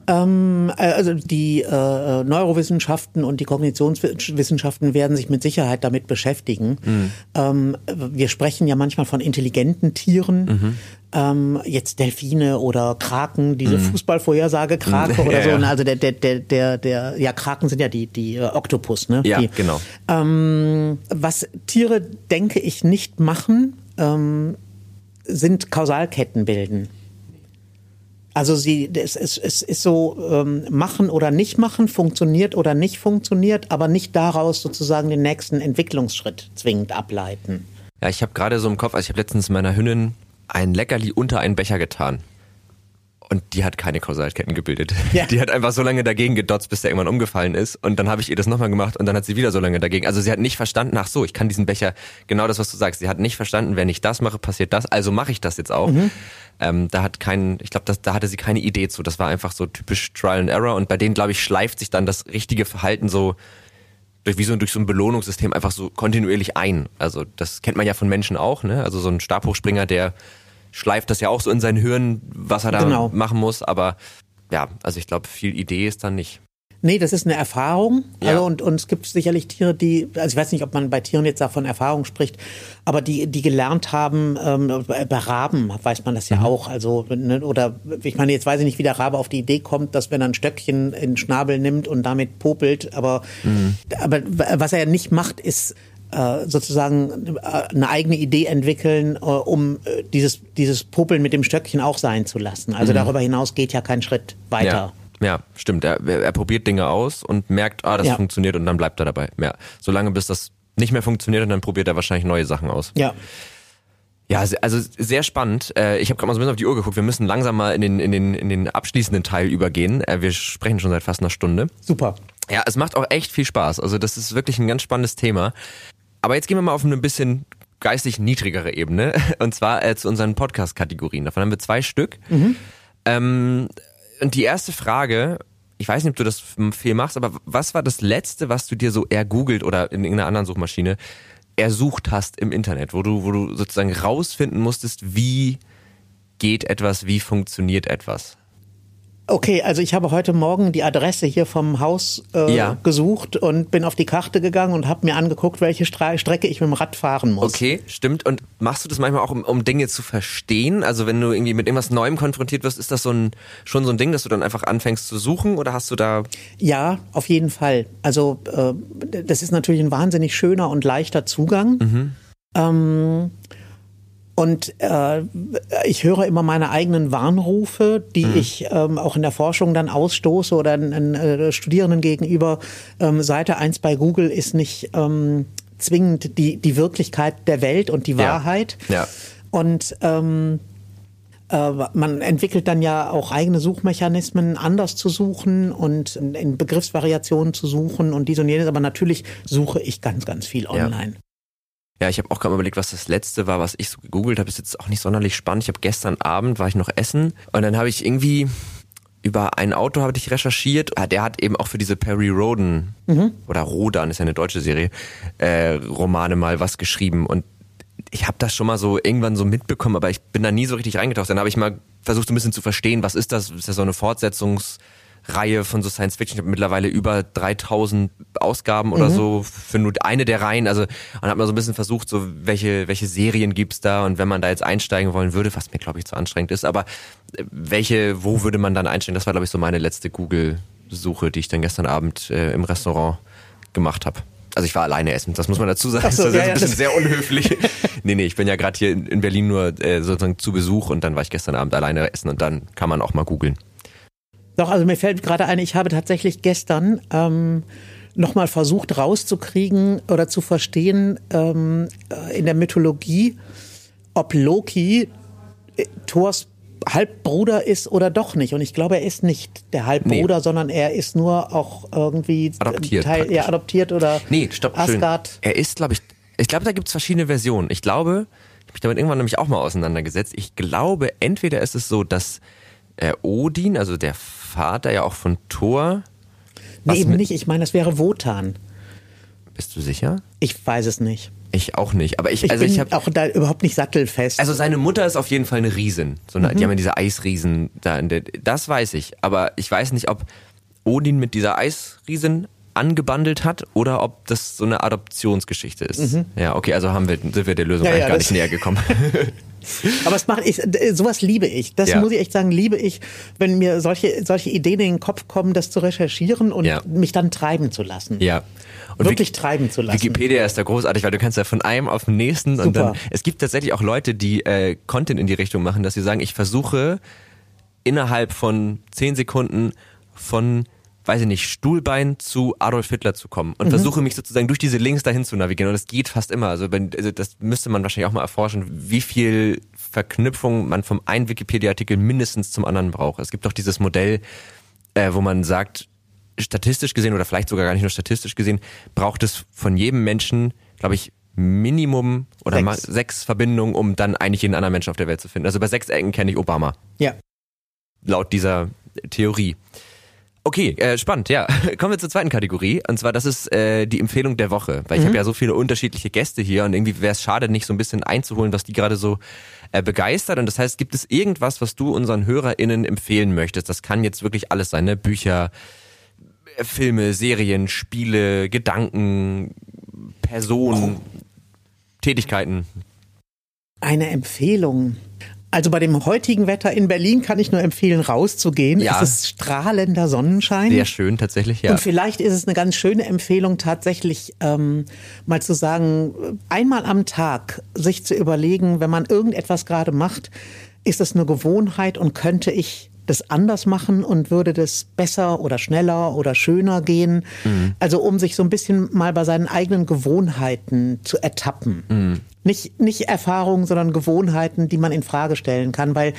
Ähm, äh, also die äh, Neurowissenschaften und die Kognitionswissenschaften werden sich mit Sicherheit damit beschäftigen. Mhm. Ähm, wir sprechen ja manchmal von intelligenten Tieren. Mhm. Ähm, jetzt Delfine oder Kraken, diese mhm. Fußballvorhersage Krake (laughs) oder ja, so. Also der, der, der, der, der, ja, Kraken sind ja die, die äh, Oktopus, ne? Ja, die, genau. Ähm, was Tiere, denke ich, nicht machen, ähm, sind Kausalketten bilden. Also sie, es, es, es ist so ähm, machen oder nicht machen, funktioniert oder nicht funktioniert, aber nicht daraus sozusagen den nächsten Entwicklungsschritt zwingend ableiten. Ja, ich habe gerade so im Kopf, also ich habe letztens meiner Hündin ein Leckerli unter einen Becher getan. Und die hat keine Kausalketten gebildet. (laughs) Ja. Die hat einfach so lange dagegen gedotzt, bis der irgendwann umgefallen ist. Und dann habe ich ihr das nochmal gemacht und dann hat sie wieder so lange dagegen. Also sie hat nicht verstanden, ach so, ich kann diesen Becher, genau das, was du sagst. Sie hat nicht verstanden, wenn ich das mache, passiert das. Also mache ich das jetzt auch. Mhm. Ähm, da hat kein, ich glaube, da hatte sie keine Idee zu. Das war einfach so typisch Trial and Error. Und bei denen, glaube ich, schleift sich dann das richtige Verhalten so durch wie so durch so ein Belohnungssystem einfach so kontinuierlich ein. Also das kennt man ja von Menschen auch, ne? Also so ein Stabhochspringer, der schleift das ja auch so in sein Hirn, was er da genau. machen muss. Aber ja, also ich glaube, viel Idee ist dann nicht. Nee, das ist eine Erfahrung. Ja. Also und, und es gibt sicherlich Tiere, die, also ich weiß nicht, ob man bei Tieren jetzt davon Erfahrung spricht, aber die, die gelernt haben, ähm, bei Raben weiß man das ja mhm. auch. Also, ne, oder ich meine, jetzt weiß ich nicht, wie der Rabe auf die Idee kommt, dass wenn er ein Stöckchen in den Schnabel nimmt und damit popelt, aber, mhm. aber was er nicht macht, ist sozusagen äh, eine eigene Idee entwickeln, äh, um dieses, dieses Popeln mit dem Stöckchen auch sein zu lassen. Also mhm. darüber hinaus geht ja kein Schritt weiter. Ja. Ja, stimmt. Er, er probiert Dinge aus und merkt, ah, das ja. funktioniert und dann bleibt er dabei. Ja, solange bis das nicht mehr funktioniert und dann probiert er wahrscheinlich neue Sachen aus. Ja. Ja, also sehr spannend. Ich habe gerade mal so ein bisschen auf die Uhr geguckt. Wir müssen langsam mal in den, in den, in den abschließenden Teil übergehen. Wir sprechen schon seit fast einer Stunde. Super. Ja, es macht auch echt viel Spaß. Also das ist wirklich ein ganz spannendes Thema. Aber jetzt gehen wir mal auf eine bisschen geistig niedrigere Ebene (laughs) und zwar äh, zu unseren Podcast-Kategorien. Davon haben wir zwei Stück. Mhm. Ähm, und die erste Frage, ich weiß nicht, ob du das viel machst, aber was war das letzte, was du dir so ergoogelt oder in irgendeiner anderen Suchmaschine ersucht hast im Internet, wo du, wo du sozusagen rausfinden musstest, wie geht etwas, wie funktioniert etwas? Okay, also ich habe heute Morgen die Adresse hier vom Haus äh, ja. gesucht und bin auf die Karte gegangen und habe mir angeguckt, welche Stre Strecke ich mit dem Rad fahren muss. Okay, stimmt. Und machst du das manchmal auch, um, um, Dinge zu verstehen? Also wenn du irgendwie mit irgendwas Neuem konfrontiert wirst, ist das so ein, schon so ein Ding, dass du dann einfach anfängst zu suchen oder hast du da... Ja, auf jeden Fall. Also äh, das ist natürlich ein wahnsinnig schöner und leichter Zugang. Mhm. Ähm, Und äh, ich höre immer meine eigenen Warnrufe, die mhm. ich ähm, auch in der Forschung dann ausstoße oder äh, Studierenden gegenüber. Ähm, Seite 1 bei Google ist nicht ähm, zwingend die, die Wirklichkeit der Welt und die Wahrheit. Ja. ja. Und ähm, äh, man entwickelt dann ja auch eigene Suchmechanismen, anders zu suchen und in Begriffsvariationen zu suchen und dies und jenes. Aber natürlich suche ich ganz, ganz viel online. Ja. Ja, ich habe auch gerade überlegt, was das letzte war, was ich so gegoogelt habe. Ist jetzt auch nicht sonderlich spannend. Ich habe gestern Abend war ich noch essen und dann habe ich irgendwie über ein Auto habe ich recherchiert. Ah, der hat eben auch für diese Perry Roden mhm. oder Rodan ist ja eine deutsche Serie äh, Romane mal was geschrieben und ich habe das schon mal so irgendwann so mitbekommen, aber ich bin da nie so richtig reingetaucht. Dann habe ich mal versucht, ein bisschen zu verstehen, was ist das? Ist das so eine Fortsetzungs Reihe von so Science Fiction. Ich habe mittlerweile über 3000 Ausgaben oder mhm. so für nur eine der Reihen. Also und hat mal so ein bisschen versucht, so welche welche Serien gibt's da und wenn man da jetzt einsteigen wollen würde, was mir glaube ich zu anstrengend ist, aber äh, welche, wo würde man dann einsteigen? Das war glaube ich so meine letzte Google-Suche, die ich dann gestern Abend äh, im Restaurant gemacht habe. Also ich war alleine essen, das muss man dazu sagen. So, das ist ja, ein bisschen sehr unhöflich. (laughs) nee, nee, ich bin ja gerade hier in Berlin nur äh, sozusagen zu Besuch und dann war ich gestern Abend alleine essen und dann kann man auch mal googeln. Doch, also mir fällt gerade ein, ich habe tatsächlich gestern ähm, nochmal versucht rauszukriegen oder zu verstehen ähm, äh, in der Mythologie, ob Loki äh, Thors Halbbruder ist oder doch nicht. Und ich glaube, er ist nicht der Halbbruder, nee. sondern er ist nur auch irgendwie adoptiert, Teil, ja, adoptiert oder nee, stopp, Asgard. Schön. Er ist, glaube ich, ich glaube, da gibt es verschiedene Versionen. Ich glaube, ich habe mich damit irgendwann nämlich auch mal auseinandergesetzt. Ich glaube, entweder ist es so, dass äh, Odin, also der Vater ja auch von Thor. Nee, eben nicht. Ich meine, das wäre Wotan. Bist du sicher? Ich weiß es nicht. Ich auch nicht, aber ich, ich also bin ich habe auch da überhaupt nicht sattelfest. Also seine Mutter ist auf jeden Fall eine Riesin, so eine, mhm. die haben ja diese Eisriesen da. Der, das weiß ich, aber ich weiß nicht, ob Odin mit dieser Eisriesen angebandelt hat oder ob das so eine Adoptionsgeschichte ist. Mhm. Ja, okay, also haben wir, sind wir der Lösung ja, eigentlich ja, gar nicht näher gekommen. (laughs) Aber es macht ich, sowas liebe ich. Das ja. muss ich echt sagen, liebe ich, wenn mir solche, solche Ideen in den Kopf kommen, das zu recherchieren und ja. mich dann treiben zu lassen. Ja. Und wirklich treiben zu lassen. Wikipedia ist da großartig, weil du kannst ja von einem auf den nächsten Super. und dann. Es gibt tatsächlich auch Leute, die äh, Content in die Richtung machen, dass sie sagen, ich versuche innerhalb von zehn Sekunden von weiß ich nicht, Stuhlbein zu Adolf Hitler zu kommen und mhm. versuche mich sozusagen durch diese Links dahin zu navigieren. Und das geht fast immer. Also, wenn, also das müsste man wahrscheinlich auch mal erforschen, wie viel Verknüpfung man vom einen Wikipedia-Artikel mindestens zum anderen braucht. Es gibt doch dieses Modell, äh, wo man sagt, statistisch gesehen oder vielleicht sogar gar nicht nur statistisch gesehen, braucht es von jedem Menschen, glaube ich, Minimum oder sechs. sechs Verbindungen, um dann eigentlich jeden anderen Menschen auf der Welt zu finden. Also bei sechs Ecken kenne ich Obama. Ja. Laut dieser Theorie. Okay, äh, spannend, ja. (laughs) Kommen wir zur zweiten Kategorie. Und zwar, das ist äh, die Empfehlung der Woche. Weil ich mhm. habe ja so viele unterschiedliche Gäste hier und irgendwie wäre es schade, nicht so ein bisschen einzuholen, was die gerade so äh, begeistert. Und das heißt, gibt es irgendwas, was du unseren HörerInnen empfehlen möchtest? Das kann jetzt wirklich alles sein, ne? Bücher, äh, Filme, Serien, Spiele, Gedanken, Personen, oh. Tätigkeiten. Eine Empfehlung. Also bei dem heutigen Wetter in Berlin kann ich nur empfehlen, rauszugehen. Ja. Es ist strahlender Sonnenschein. Sehr schön, tatsächlich, ja. Und vielleicht ist es eine ganz schöne Empfehlung, tatsächlich ähm, mal zu sagen, einmal am Tag sich zu überlegen, wenn man irgendetwas gerade macht, ist das eine Gewohnheit und könnte ich das anders machen und würde das besser oder schneller oder schöner gehen. Mhm. Also um sich so ein bisschen mal bei seinen eigenen Gewohnheiten zu ertappen. Mhm. Nicht, nicht Erfahrungen, sondern Gewohnheiten, die man in Frage stellen kann, weil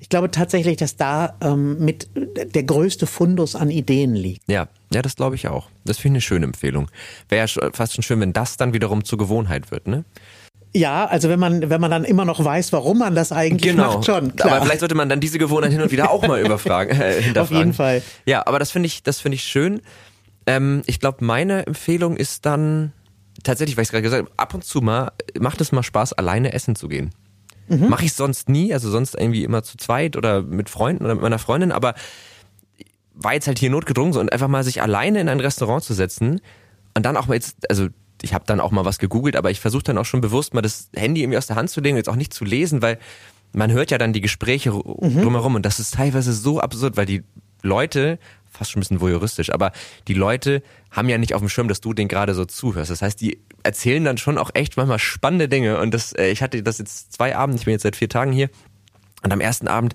ich glaube tatsächlich, dass da ähm, mit der größte Fundus an Ideen liegt. Ja, ja, das glaube ich auch. Das finde ich eine schöne Empfehlung. Wäre ja fast schon schön, wenn das dann wiederum zur Gewohnheit wird, ne? Ja, also wenn man, wenn man dann immer noch weiß, warum man das eigentlich genau. macht, schon. Klar. Aber vielleicht sollte man dann diese Gewohnheit hin und wieder auch mal überfragen. (laughs) Äh, hinterfragen. Auf jeden Fall. Ja, aber das finde ich, das finde ich schön. Ähm, ich glaube, meine Empfehlung ist dann tatsächlich, weil ich gerade gesagt habe, ab und zu mal macht es mal Spaß, alleine essen zu gehen. Mhm. Mache ich sonst nie, also sonst irgendwie immer zu zweit oder mit Freunden oder mit meiner Freundin, aber war jetzt halt hier notgedrungen so und einfach mal sich alleine in ein Restaurant zu setzen und dann auch mal jetzt, also ich habe dann auch mal was gegoogelt, aber ich versuche dann auch schon bewusst mal das Handy irgendwie aus der Hand zu legen und jetzt auch nicht zu lesen, weil man hört ja dann die Gespräche mhm. drumherum und das ist teilweise so absurd, weil die Leute, fast schon ein bisschen voyeuristisch, aber die Leute haben ja nicht auf dem Schirm, dass du denen gerade so zuhörst. Das heißt, die erzählen dann schon auch echt manchmal spannende Dinge. Und das, äh, ich hatte das jetzt zwei Abende, ich bin jetzt seit vier Tagen hier. Und am ersten Abend,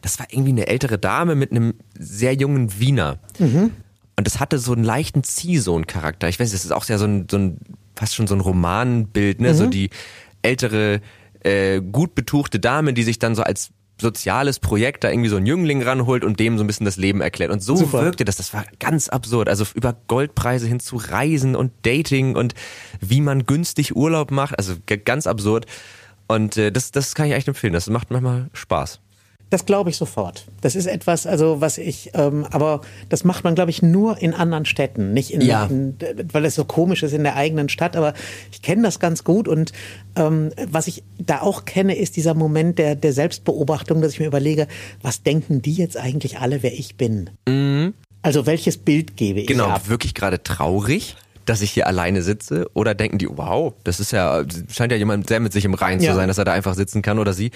das war irgendwie eine ältere Dame mit einem sehr jungen Wiener. Mhm. Und das hatte so einen leichten Ziehsohn-Charakter. Ich weiß, das ist auch sehr so ein, so ein fast schon so ein Romanbild, ne? Mhm. So die ältere, äh, gut betuchte Dame, die sich dann so als soziales Projekt da irgendwie so einen Jüngling ranholt und dem so ein bisschen das Leben erklärt. Und so Super. wirkte das. Das war ganz absurd. Also über Goldpreise hin zu Reisen und Dating und wie man günstig Urlaub macht. Also ganz absurd. Und äh, das, das kann ich echt empfehlen. Das macht manchmal Spaß. Das glaube ich sofort. Das ist etwas, also was ich, ähm, aber das macht man, glaube ich, nur in anderen Städten, nicht in, ja. in, weil es so komisch ist in der eigenen Stadt. Aber ich kenne das ganz gut und ähm, was ich da auch kenne, ist dieser Moment der, der Selbstbeobachtung, dass ich mir überlege, was denken die jetzt eigentlich alle, wer ich bin? Mhm. Also welches Bild gebe ich Genau, ab? wirklich gerade traurig dass ich hier alleine sitze? Oder denken die, wow, das ist ja, scheint ja jemand sehr mit sich im Reinen ja. zu sein, dass er da einfach sitzen kann oder sie.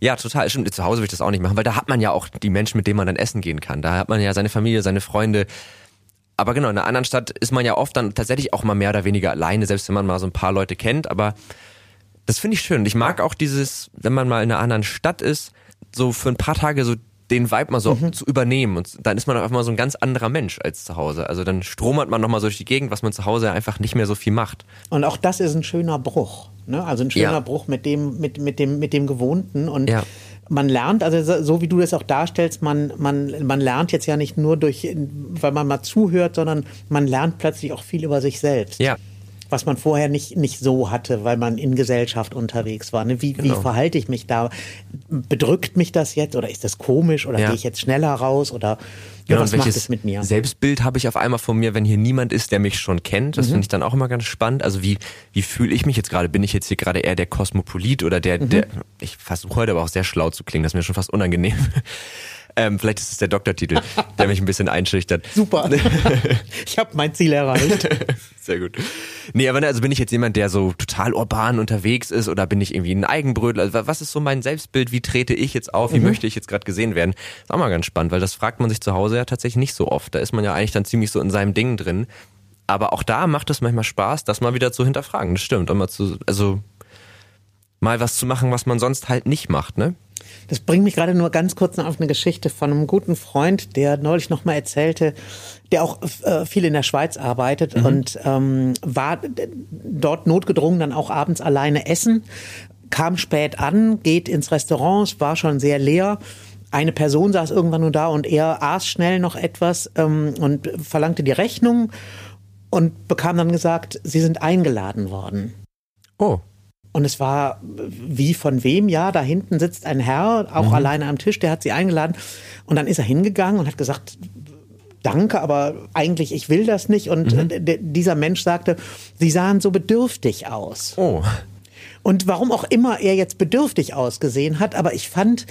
Ja, total. Stimmt. Zu Hause will ich das auch nicht machen, weil da hat man ja auch die Menschen, mit denen man dann essen gehen kann. Da hat man ja seine Familie, seine Freunde. Aber genau, in einer anderen Stadt ist man ja oft dann tatsächlich auch mal mehr oder weniger alleine, selbst wenn man mal so ein paar Leute kennt. Aber das finde ich schön. Ich mag auch dieses, wenn man mal in einer anderen Stadt ist, so für ein paar Tage so den Vibe mal so mhm. zu übernehmen. Und dann ist man auf einmal so ein ganz anderer Mensch als zu Hause. Also dann stromert man nochmal so durch die Gegend, was man zu Hause einfach nicht mehr so viel macht. Und auch das ist ein schöner Bruch. Ne? Also ein schöner ja. Bruch mit dem, mit, mit dem, mit dem Gewohnten. Und ja. man lernt, also so wie du das auch darstellst, man, man, man lernt jetzt ja nicht nur durch, weil man mal zuhört, sondern man lernt plötzlich auch viel über sich selbst. Ja was man vorher nicht, nicht so hatte, weil man in Gesellschaft unterwegs war. Ne? Wie, genau. wie verhalte ich mich da? Bedrückt mich das jetzt oder ist das komisch oder ja. gehe ich jetzt schneller raus oder ja, genau, was macht es mit mir? Selbstbild habe ich auf einmal von mir, wenn hier niemand ist, der mich schon kennt. Das mhm. finde ich dann auch immer ganz spannend. Also wie, wie fühle ich mich jetzt gerade? Bin ich jetzt hier gerade eher der Kosmopolit oder der, mhm. der, ich versuche heute aber auch sehr schlau zu klingen, das ist mir schon fast unangenehm. Ähm, vielleicht ist es der Doktortitel, der mich ein bisschen einschüchtert. (laughs) Super. (laughs) Ich habe mein Ziel erreicht. (laughs) Sehr gut. Nee, aber ne, also bin ich jetzt jemand, der so total urban unterwegs ist oder bin ich irgendwie ein Eigenbrötler? Also was ist so mein Selbstbild? Wie trete ich jetzt auf? Wie mhm. möchte ich jetzt gerade gesehen werden? Ist auch mal ganz spannend, weil das fragt man sich zu Hause ja tatsächlich nicht so oft. Da ist man ja eigentlich dann ziemlich so in seinem Ding drin. Aber auch da macht es manchmal Spaß, das mal wieder zu hinterfragen. Das stimmt. Und mal zu, also mal was zu machen, was man sonst halt nicht macht, ne? Das bringt mich gerade nur ganz kurz auf eine Geschichte von einem guten Freund, der neulich noch mal erzählte, der auch äh, viel in der Schweiz arbeitet mhm. und ähm, war dort notgedrungen dann auch abends alleine essen, kam spät an, geht ins Restaurant, war schon sehr leer. Eine Person saß irgendwann nur da und er aß schnell noch etwas ähm, und verlangte die Rechnung und bekam dann gesagt, sie sind eingeladen worden. Oh. Und es war wie von wem, ja, da hinten sitzt ein Herr, auch mhm. alleine am Tisch, der hat sie eingeladen. Und dann ist er hingegangen und hat gesagt, danke, aber eigentlich, ich will das nicht. Und mhm. dieser Mensch sagte, sie sahen so bedürftig aus. Oh. Und warum auch immer er jetzt bedürftig ausgesehen hat, aber ich fand,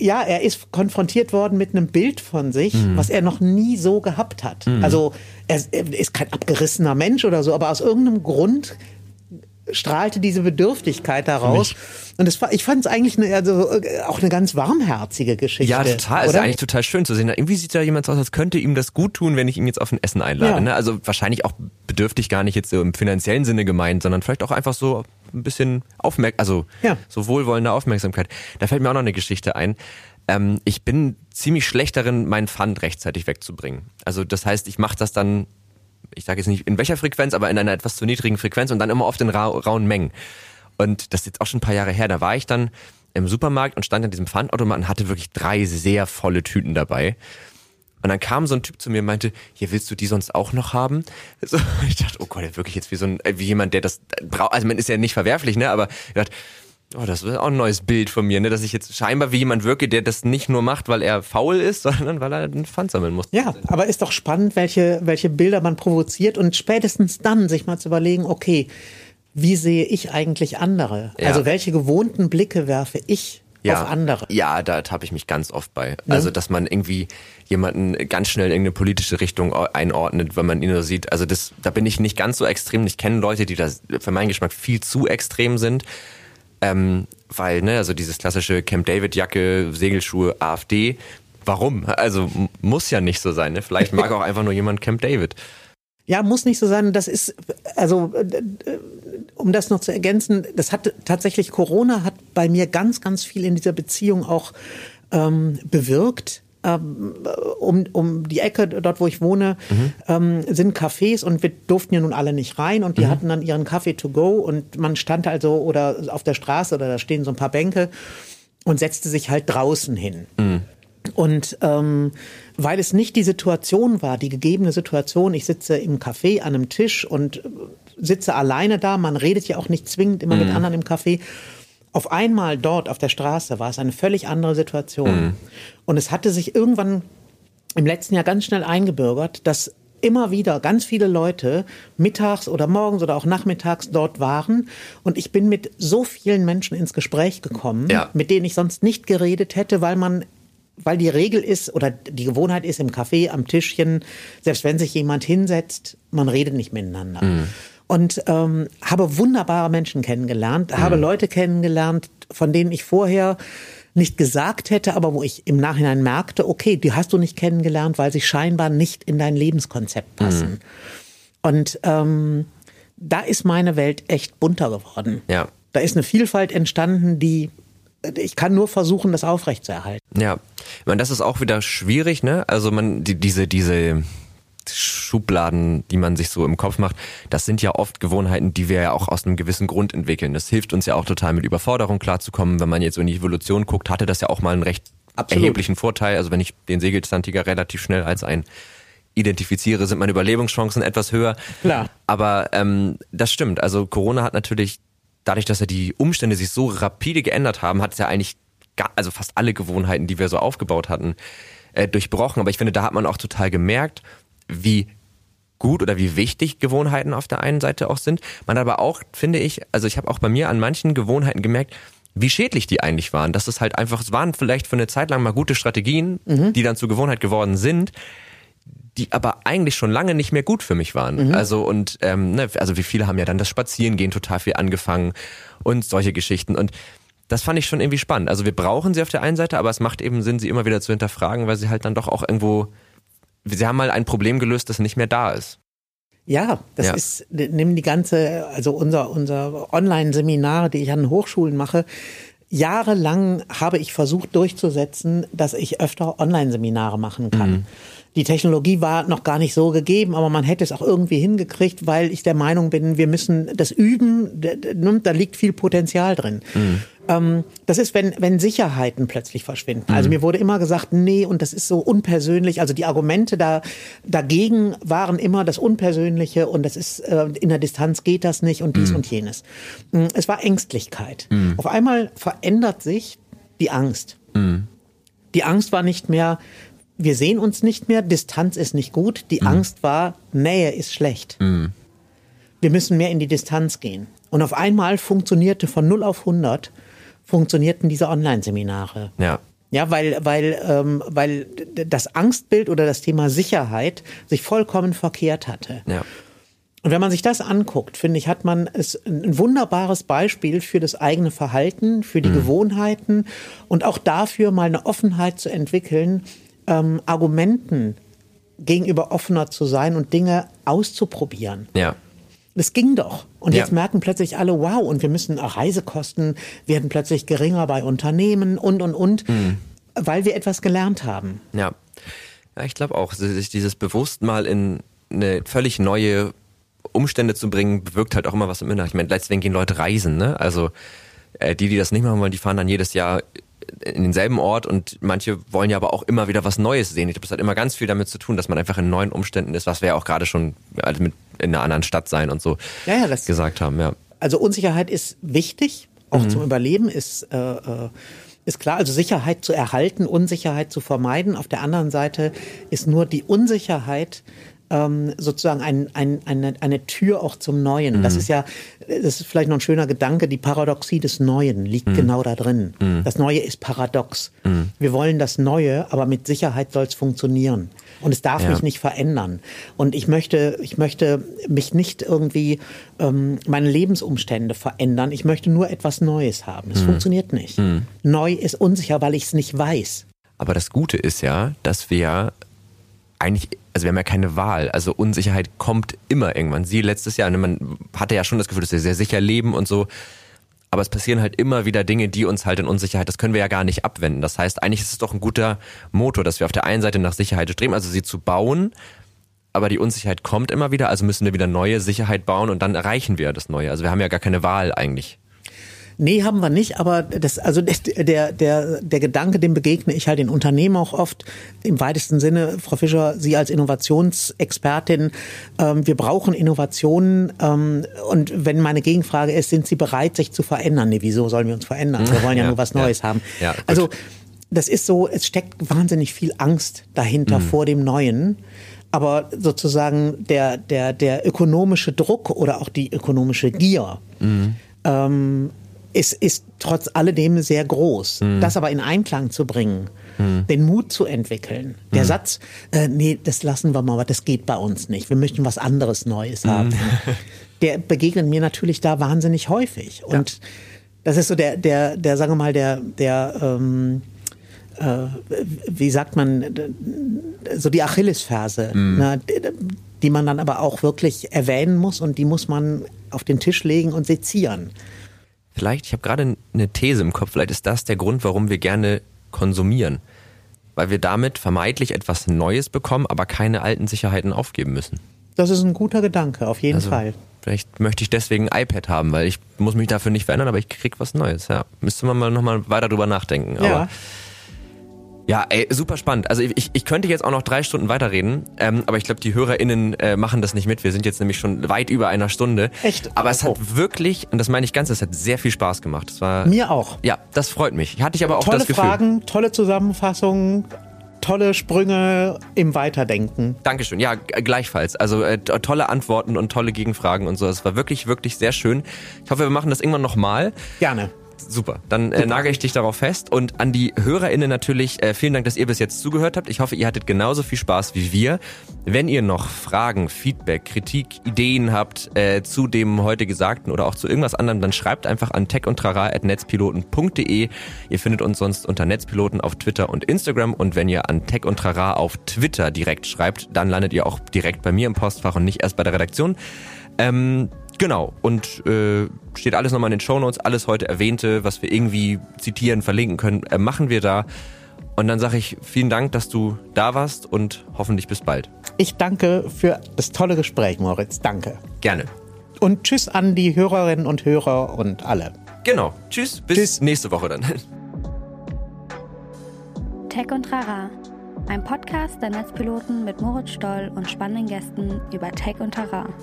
ja, er ist konfrontiert worden mit einem Bild von sich, mhm. was er noch nie so gehabt hat. Mhm. Also er ist kein abgerissener Mensch oder so, aber aus irgendeinem Grund strahlte diese Bedürftigkeit daraus. Und das, ich fand es eigentlich eine, also äh, auch eine ganz warmherzige Geschichte. Ja, total. Oder? Ist eigentlich total schön zu sehen. Irgendwie sieht da jemand aus, als könnte ihm das gut tun, wenn ich ihn jetzt auf ein Essen einlade. Ja. Ne? Also wahrscheinlich auch bedürftig gar nicht jetzt so im finanziellen Sinne gemeint, sondern vielleicht auch einfach so ein bisschen Aufmerksamkeit, also ja. so wohlwollende Aufmerksamkeit. Da fällt mir auch noch eine Geschichte ein. Ähm, ich bin ziemlich schlecht darin, meinen Pfand rechtzeitig wegzubringen. Also das heißt, ich mache das dann ich sage jetzt nicht in welcher Frequenz, aber in einer etwas zu niedrigen Frequenz und dann immer oft in ra rauen Mengen. Und das ist jetzt auch schon ein paar Jahre her. Da war ich dann im Supermarkt und stand an diesem Pfandautomaten und hatte wirklich drei sehr volle Tüten dabei. Und dann kam so ein Typ zu mir und meinte, hier willst du die sonst auch noch haben? So, (laughs) ich dachte, oh Gott, wirklich jetzt wie so ein, wie jemand, der das braucht. Also man ist ja nicht verwerflich, ne? Aber ich dachte, Oh, das ist auch ein neues Bild von mir, ne? dass ich jetzt scheinbar wie jemand wirke, der das nicht nur macht, weil er faul ist, (laughs) sondern weil er einen Pfand sammeln muss. Ja, aber ist doch spannend, welche, welche Bilder man provoziert und spätestens dann sich mal zu überlegen, okay, wie sehe ich eigentlich andere? Ja. Also welche gewohnten Blicke werfe ich ja, auf andere? Ja, da habe ich mich ganz oft bei. Ne? Also, dass man irgendwie jemanden ganz schnell in irgendeine politische Richtung einordnet, wenn man ihn nur sieht. Also das, da bin ich nicht ganz so extrem. Ich kenne Leute, die da für meinen Geschmack viel zu extrem sind. Ähm, weil, ne, also dieses klassische Camp David Jacke, Segelschuhe, AfD. Warum? Also muss ja nicht so sein. Ne? Vielleicht mag auch einfach nur jemand Camp David. Ja, muss nicht so sein. Das ist, also, um das noch zu ergänzen, das hat tatsächlich Corona hat bei mir ganz, ganz viel in dieser Beziehung auch ähm, bewirkt. Ähm, um, um die Ecke, dort wo ich wohne, mhm. ähm, sind Cafés und wir durften ja nun alle nicht rein und die mhm. hatten dann ihren Kaffee to go und man stand also oder auf der Straße oder da stehen so ein paar Bänke und setzte sich halt draußen hin. Mhm. Und ähm, weil es nicht die Situation war, die gegebene Situation, ich sitze im Café an einem Tisch und sitze alleine da, man redet ja auch nicht zwingend immer mhm. mit anderen im Café. Auf einmal dort auf der Straße war es eine völlig andere Situation. Mhm. Und es hatte sich irgendwann im letzten Jahr ganz schnell eingebürgert, dass immer wieder ganz viele Leute mittags oder morgens oder auch nachmittags dort waren. Und ich bin mit so vielen Menschen ins Gespräch gekommen, ja. mit denen ich sonst nicht geredet hätte, weil man weil die Regel ist oder die Gewohnheit ist im Café am Tischchen, selbst wenn sich jemand hinsetzt, man redet nicht miteinander. Mhm. Und ähm, habe wunderbare Menschen kennengelernt, mhm. habe Leute kennengelernt, von denen ich vorher nicht gesagt hätte, aber wo ich im Nachhinein merkte, okay, die hast du nicht kennengelernt, weil sie scheinbar nicht in dein Lebenskonzept passen. Mhm. Und ähm, da ist meine Welt echt bunter geworden. Ja. Da ist eine Vielfalt entstanden, die ich kann nur versuchen, das aufrechtzuerhalten. Ja, ich meine, das ist auch wieder schwierig, ne? Also man die, diese diese Schubladen, die man sich so im Kopf macht, das sind ja oft Gewohnheiten, die wir ja auch aus einem gewissen Grund entwickeln. Das hilft uns ja auch total mit Überforderung klarzukommen. Wenn man jetzt so in die Evolution guckt, hatte das ja auch mal einen recht Absolut. erheblichen Vorteil. Also wenn ich den Sägelzahntiger relativ schnell als ein identifiziere, sind meine Überlebenschancen etwas höher. Klar. Aber ähm, das stimmt. Also Corona hat natürlich, dadurch, dass ja die Umstände sich so rapide geändert haben, hat es ja eigentlich gar, also fast alle Gewohnheiten, die wir so aufgebaut hatten, äh, durchbrochen. Aber ich finde, da hat man auch total gemerkt, wie gut oder wie wichtig Gewohnheiten auf der einen Seite auch sind. Man aber auch, finde ich, also ich habe auch bei mir an manchen Gewohnheiten gemerkt, wie schädlich die eigentlich waren. Dass es halt einfach, es waren vielleicht für eine Zeit lang mal gute Strategien, mhm. die dann zur Gewohnheit geworden sind, die aber eigentlich schon lange nicht mehr gut für mich waren. Mhm. Also und ähm, ne, also wie viele haben ja dann das Spazierengehen total viel angefangen und solche Geschichten und das fand ich schon irgendwie spannend. Also wir brauchen sie auf der einen Seite, aber es macht eben Sinn, sie immer wieder zu hinterfragen, weil sie halt dann doch auch irgendwo Sie haben mal ein Problem gelöst, das nicht mehr da ist. Ja, das ja. ist, nimm die ganze, also unser, unser Online-Seminar, die ich an Hochschulen mache. Jahrelang habe ich versucht durchzusetzen, dass ich öfter Online-Seminare machen kann. Mhm. Die Technologie war noch gar nicht so gegeben, aber man hätte es auch irgendwie hingekriegt, weil ich der Meinung bin, wir müssen das üben, da liegt viel Potenzial drin. Mhm. Ähm, das ist, wenn, wenn Sicherheiten plötzlich verschwinden. Also mhm. mir wurde immer gesagt, nee, und das ist so unpersönlich. Also die Argumente da, dagegen waren immer das Unpersönliche und das ist, äh, in der Distanz geht das nicht und dies mhm. und jenes. Mm, es war Ängstlichkeit. Mhm. Auf einmal verändert sich die Angst. Mhm. Die Angst war nicht mehr, wir sehen uns nicht mehr, Distanz ist nicht gut. Die mhm. Angst war, Nähe ist schlecht. Mhm. Wir müssen mehr in die Distanz gehen. Und auf einmal funktionierte von 0 auf 100 funktionierten diese Online-Seminare. Ja. Ja, weil, weil, ähm, weil das Angstbild oder das Thema Sicherheit sich vollkommen verkehrt hatte. Ja. Und wenn man sich das anguckt, finde ich, hat man es ein wunderbares Beispiel für das eigene Verhalten, für die mhm. Gewohnheiten und auch dafür mal eine Offenheit zu entwickeln, ähm, Argumenten gegenüber offener zu sein und Dinge auszuprobieren. Ja. Das ging doch. Und ja. jetzt merken plötzlich alle, wow, und wir müssen, Reisekosten werden plötzlich geringer bei Unternehmen und, und, und, mhm. weil wir etwas gelernt haben. Ja. Ja, ich glaube auch, sich dieses bewusst mal in eine völlig neue Umstände zu bringen, bewirkt halt auch immer was im Inneren. Ich meine, deswegen gehen Leute reisen, ne? Also äh, die, die das nicht machen wollen, die fahren dann jedes Jahr in denselben Ort und manche wollen ja aber auch immer wieder was Neues sehen. Ich glaube, das hat immer ganz viel damit zu tun, dass man einfach in neuen Umständen ist, was wir ja auch gerade schon also mit in einer anderen Stadt sein und so ja, ja, das, gesagt haben. Ja. Also Unsicherheit ist wichtig, auch mhm. zum Überleben ist äh, äh, ist klar, also Sicherheit zu erhalten, Unsicherheit zu vermeiden. Auf der anderen Seite ist nur die Unsicherheit ähm, sozusagen ein, ein, eine, eine Tür auch zum Neuen. Mhm. Das ist ja, das ist vielleicht noch ein schöner Gedanke, die Paradoxie des Neuen liegt mhm. genau da drin. Mhm. Das Neue ist paradox. Mhm. Wir wollen das Neue, aber mit Sicherheit soll es funktionieren. Und es darf ja. mich nicht verändern. Und ich möchte, ich möchte mich nicht irgendwie ähm, meine Lebensumstände verändern. Ich möchte nur etwas Neues haben. Es mhm. funktioniert nicht. Mhm. Neu ist unsicher, weil ich es nicht weiß. Aber das Gute ist ja, dass wir eigentlich, also wir haben ja keine Wahl. Also Unsicherheit kommt immer irgendwann. Sie letztes Jahr, ne, man hatte ja schon das Gefühl, dass wir sehr sicher leben und so. Aber es passieren halt immer wieder Dinge, die uns halt in Unsicherheit, das können wir ja gar nicht abwenden. Das heißt, eigentlich ist es doch ein guter Motor, dass wir auf der einen Seite nach Sicherheit streben, also sie zu bauen, aber die Unsicherheit kommt immer wieder, also müssen wir wieder neue Sicherheit bauen und dann erreichen wir das Neue. Also wir haben ja gar keine Wahl eigentlich. Nee, haben wir nicht, aber das, also (laughs) der, der, der Gedanke, dem begegne ich halt in Unternehmen auch oft im weitesten Sinne. Frau Fischer, Sie als Innovationsexpertin, ähm, wir brauchen Innovationen. Ähm, und wenn meine Gegenfrage ist, sind Sie bereit, sich zu verändern? Nee, wieso sollen wir uns verändern? Wir wollen ja, ja nur was Neues ja, haben. Ja, also das ist so, es steckt wahnsinnig viel Angst dahinter mhm. vor dem Neuen aber sozusagen der, der, der ökonomische Druck oder auch die ökonomische Gier mhm. ähm, ist, ist trotz alledem sehr groß. Mhm. Das aber in Einklang zu bringen, mhm. den Mut zu entwickeln. Der mhm. Satz, äh, nee, das lassen wir mal, das geht bei uns nicht. Wir möchten was anderes Neues haben. Mhm. (laughs) Der begegnet mir natürlich da wahnsinnig häufig. Und ja. das ist so der, der, der, sagen wir mal, der, der, ähm, äh, wie sagt man, so die Achillesferse, mhm. ne, die man dann aber auch wirklich erwähnen muss und die muss man auf den Tisch legen und sezieren. Vielleicht, ich habe gerade eine These im Kopf, vielleicht ist das der Grund, warum wir gerne konsumieren. Weil wir damit vermeintlich etwas Neues bekommen, aber keine alten Sicherheiten aufgeben müssen. Das ist ein guter Gedanke, auf jeden also, Fall. Vielleicht möchte ich deswegen ein iPad haben, weil ich muss mich dafür nicht verändern, aber ich krieg was Neues. Ja, müsste man mal nochmal weiter drüber nachdenken. Ja. Aber ja, ey, super spannend. Also ich, ich könnte jetzt auch noch drei Stunden weiterreden, ähm, aber ich glaube, die HörerInnen äh, machen das nicht mit. Wir sind jetzt nämlich schon weit über einer Stunde. Echt? Aber es hat oh. wirklich, und das meine ich ganz, es hat sehr viel Spaß gemacht. Es war, Mir auch. Ja, das freut mich. Hatte ich aber auch tolle das Gefühl. Tolle Fragen, tolle Zusammenfassungen, tolle Sprünge im Weiterdenken. Dankeschön. Ja, gleichfalls. Also äh, tolle Antworten und tolle Gegenfragen und so. Es war wirklich, wirklich sehr schön. Ich hoffe, wir machen das irgendwann nochmal. Gerne. Super, dann äh, nagel ich dich darauf fest. Und an die HörerInnen natürlich, äh, vielen Dank, dass ihr bis jetzt zugehört habt. Ich hoffe, ihr hattet genauso viel Spaß wie wir. Wenn ihr noch Fragen, Feedback, Kritik, Ideen habt äh, zu dem heute Gesagten oder auch zu irgendwas anderem, dann schreibt einfach an techundtrara.netzpiloten.de. Ihr findet uns sonst unter Netzpiloten auf Twitter und Instagram. Und wenn ihr an Tech und Trara auf Twitter direkt schreibt, dann landet ihr auch direkt bei mir im Postfach und nicht erst bei der Redaktion. Ähm, Genau, und äh, steht alles nochmal in den Shownotes, alles heute Erwähnte, was wir irgendwie zitieren, verlinken können, äh, machen wir da. Und dann sage ich vielen Dank, dass du da warst und hoffentlich bis bald. Ich danke für das tolle Gespräch, Moritz. Danke. Gerne. Und tschüss an die Hörerinnen und Hörer und alle. Genau. Tschüss. Bis tschüss. nächste Woche dann. (laughs) Tech und Rara. Ein Podcast der Netzpiloten mit Moritz Stoll und spannenden Gästen über Tech und Terrain.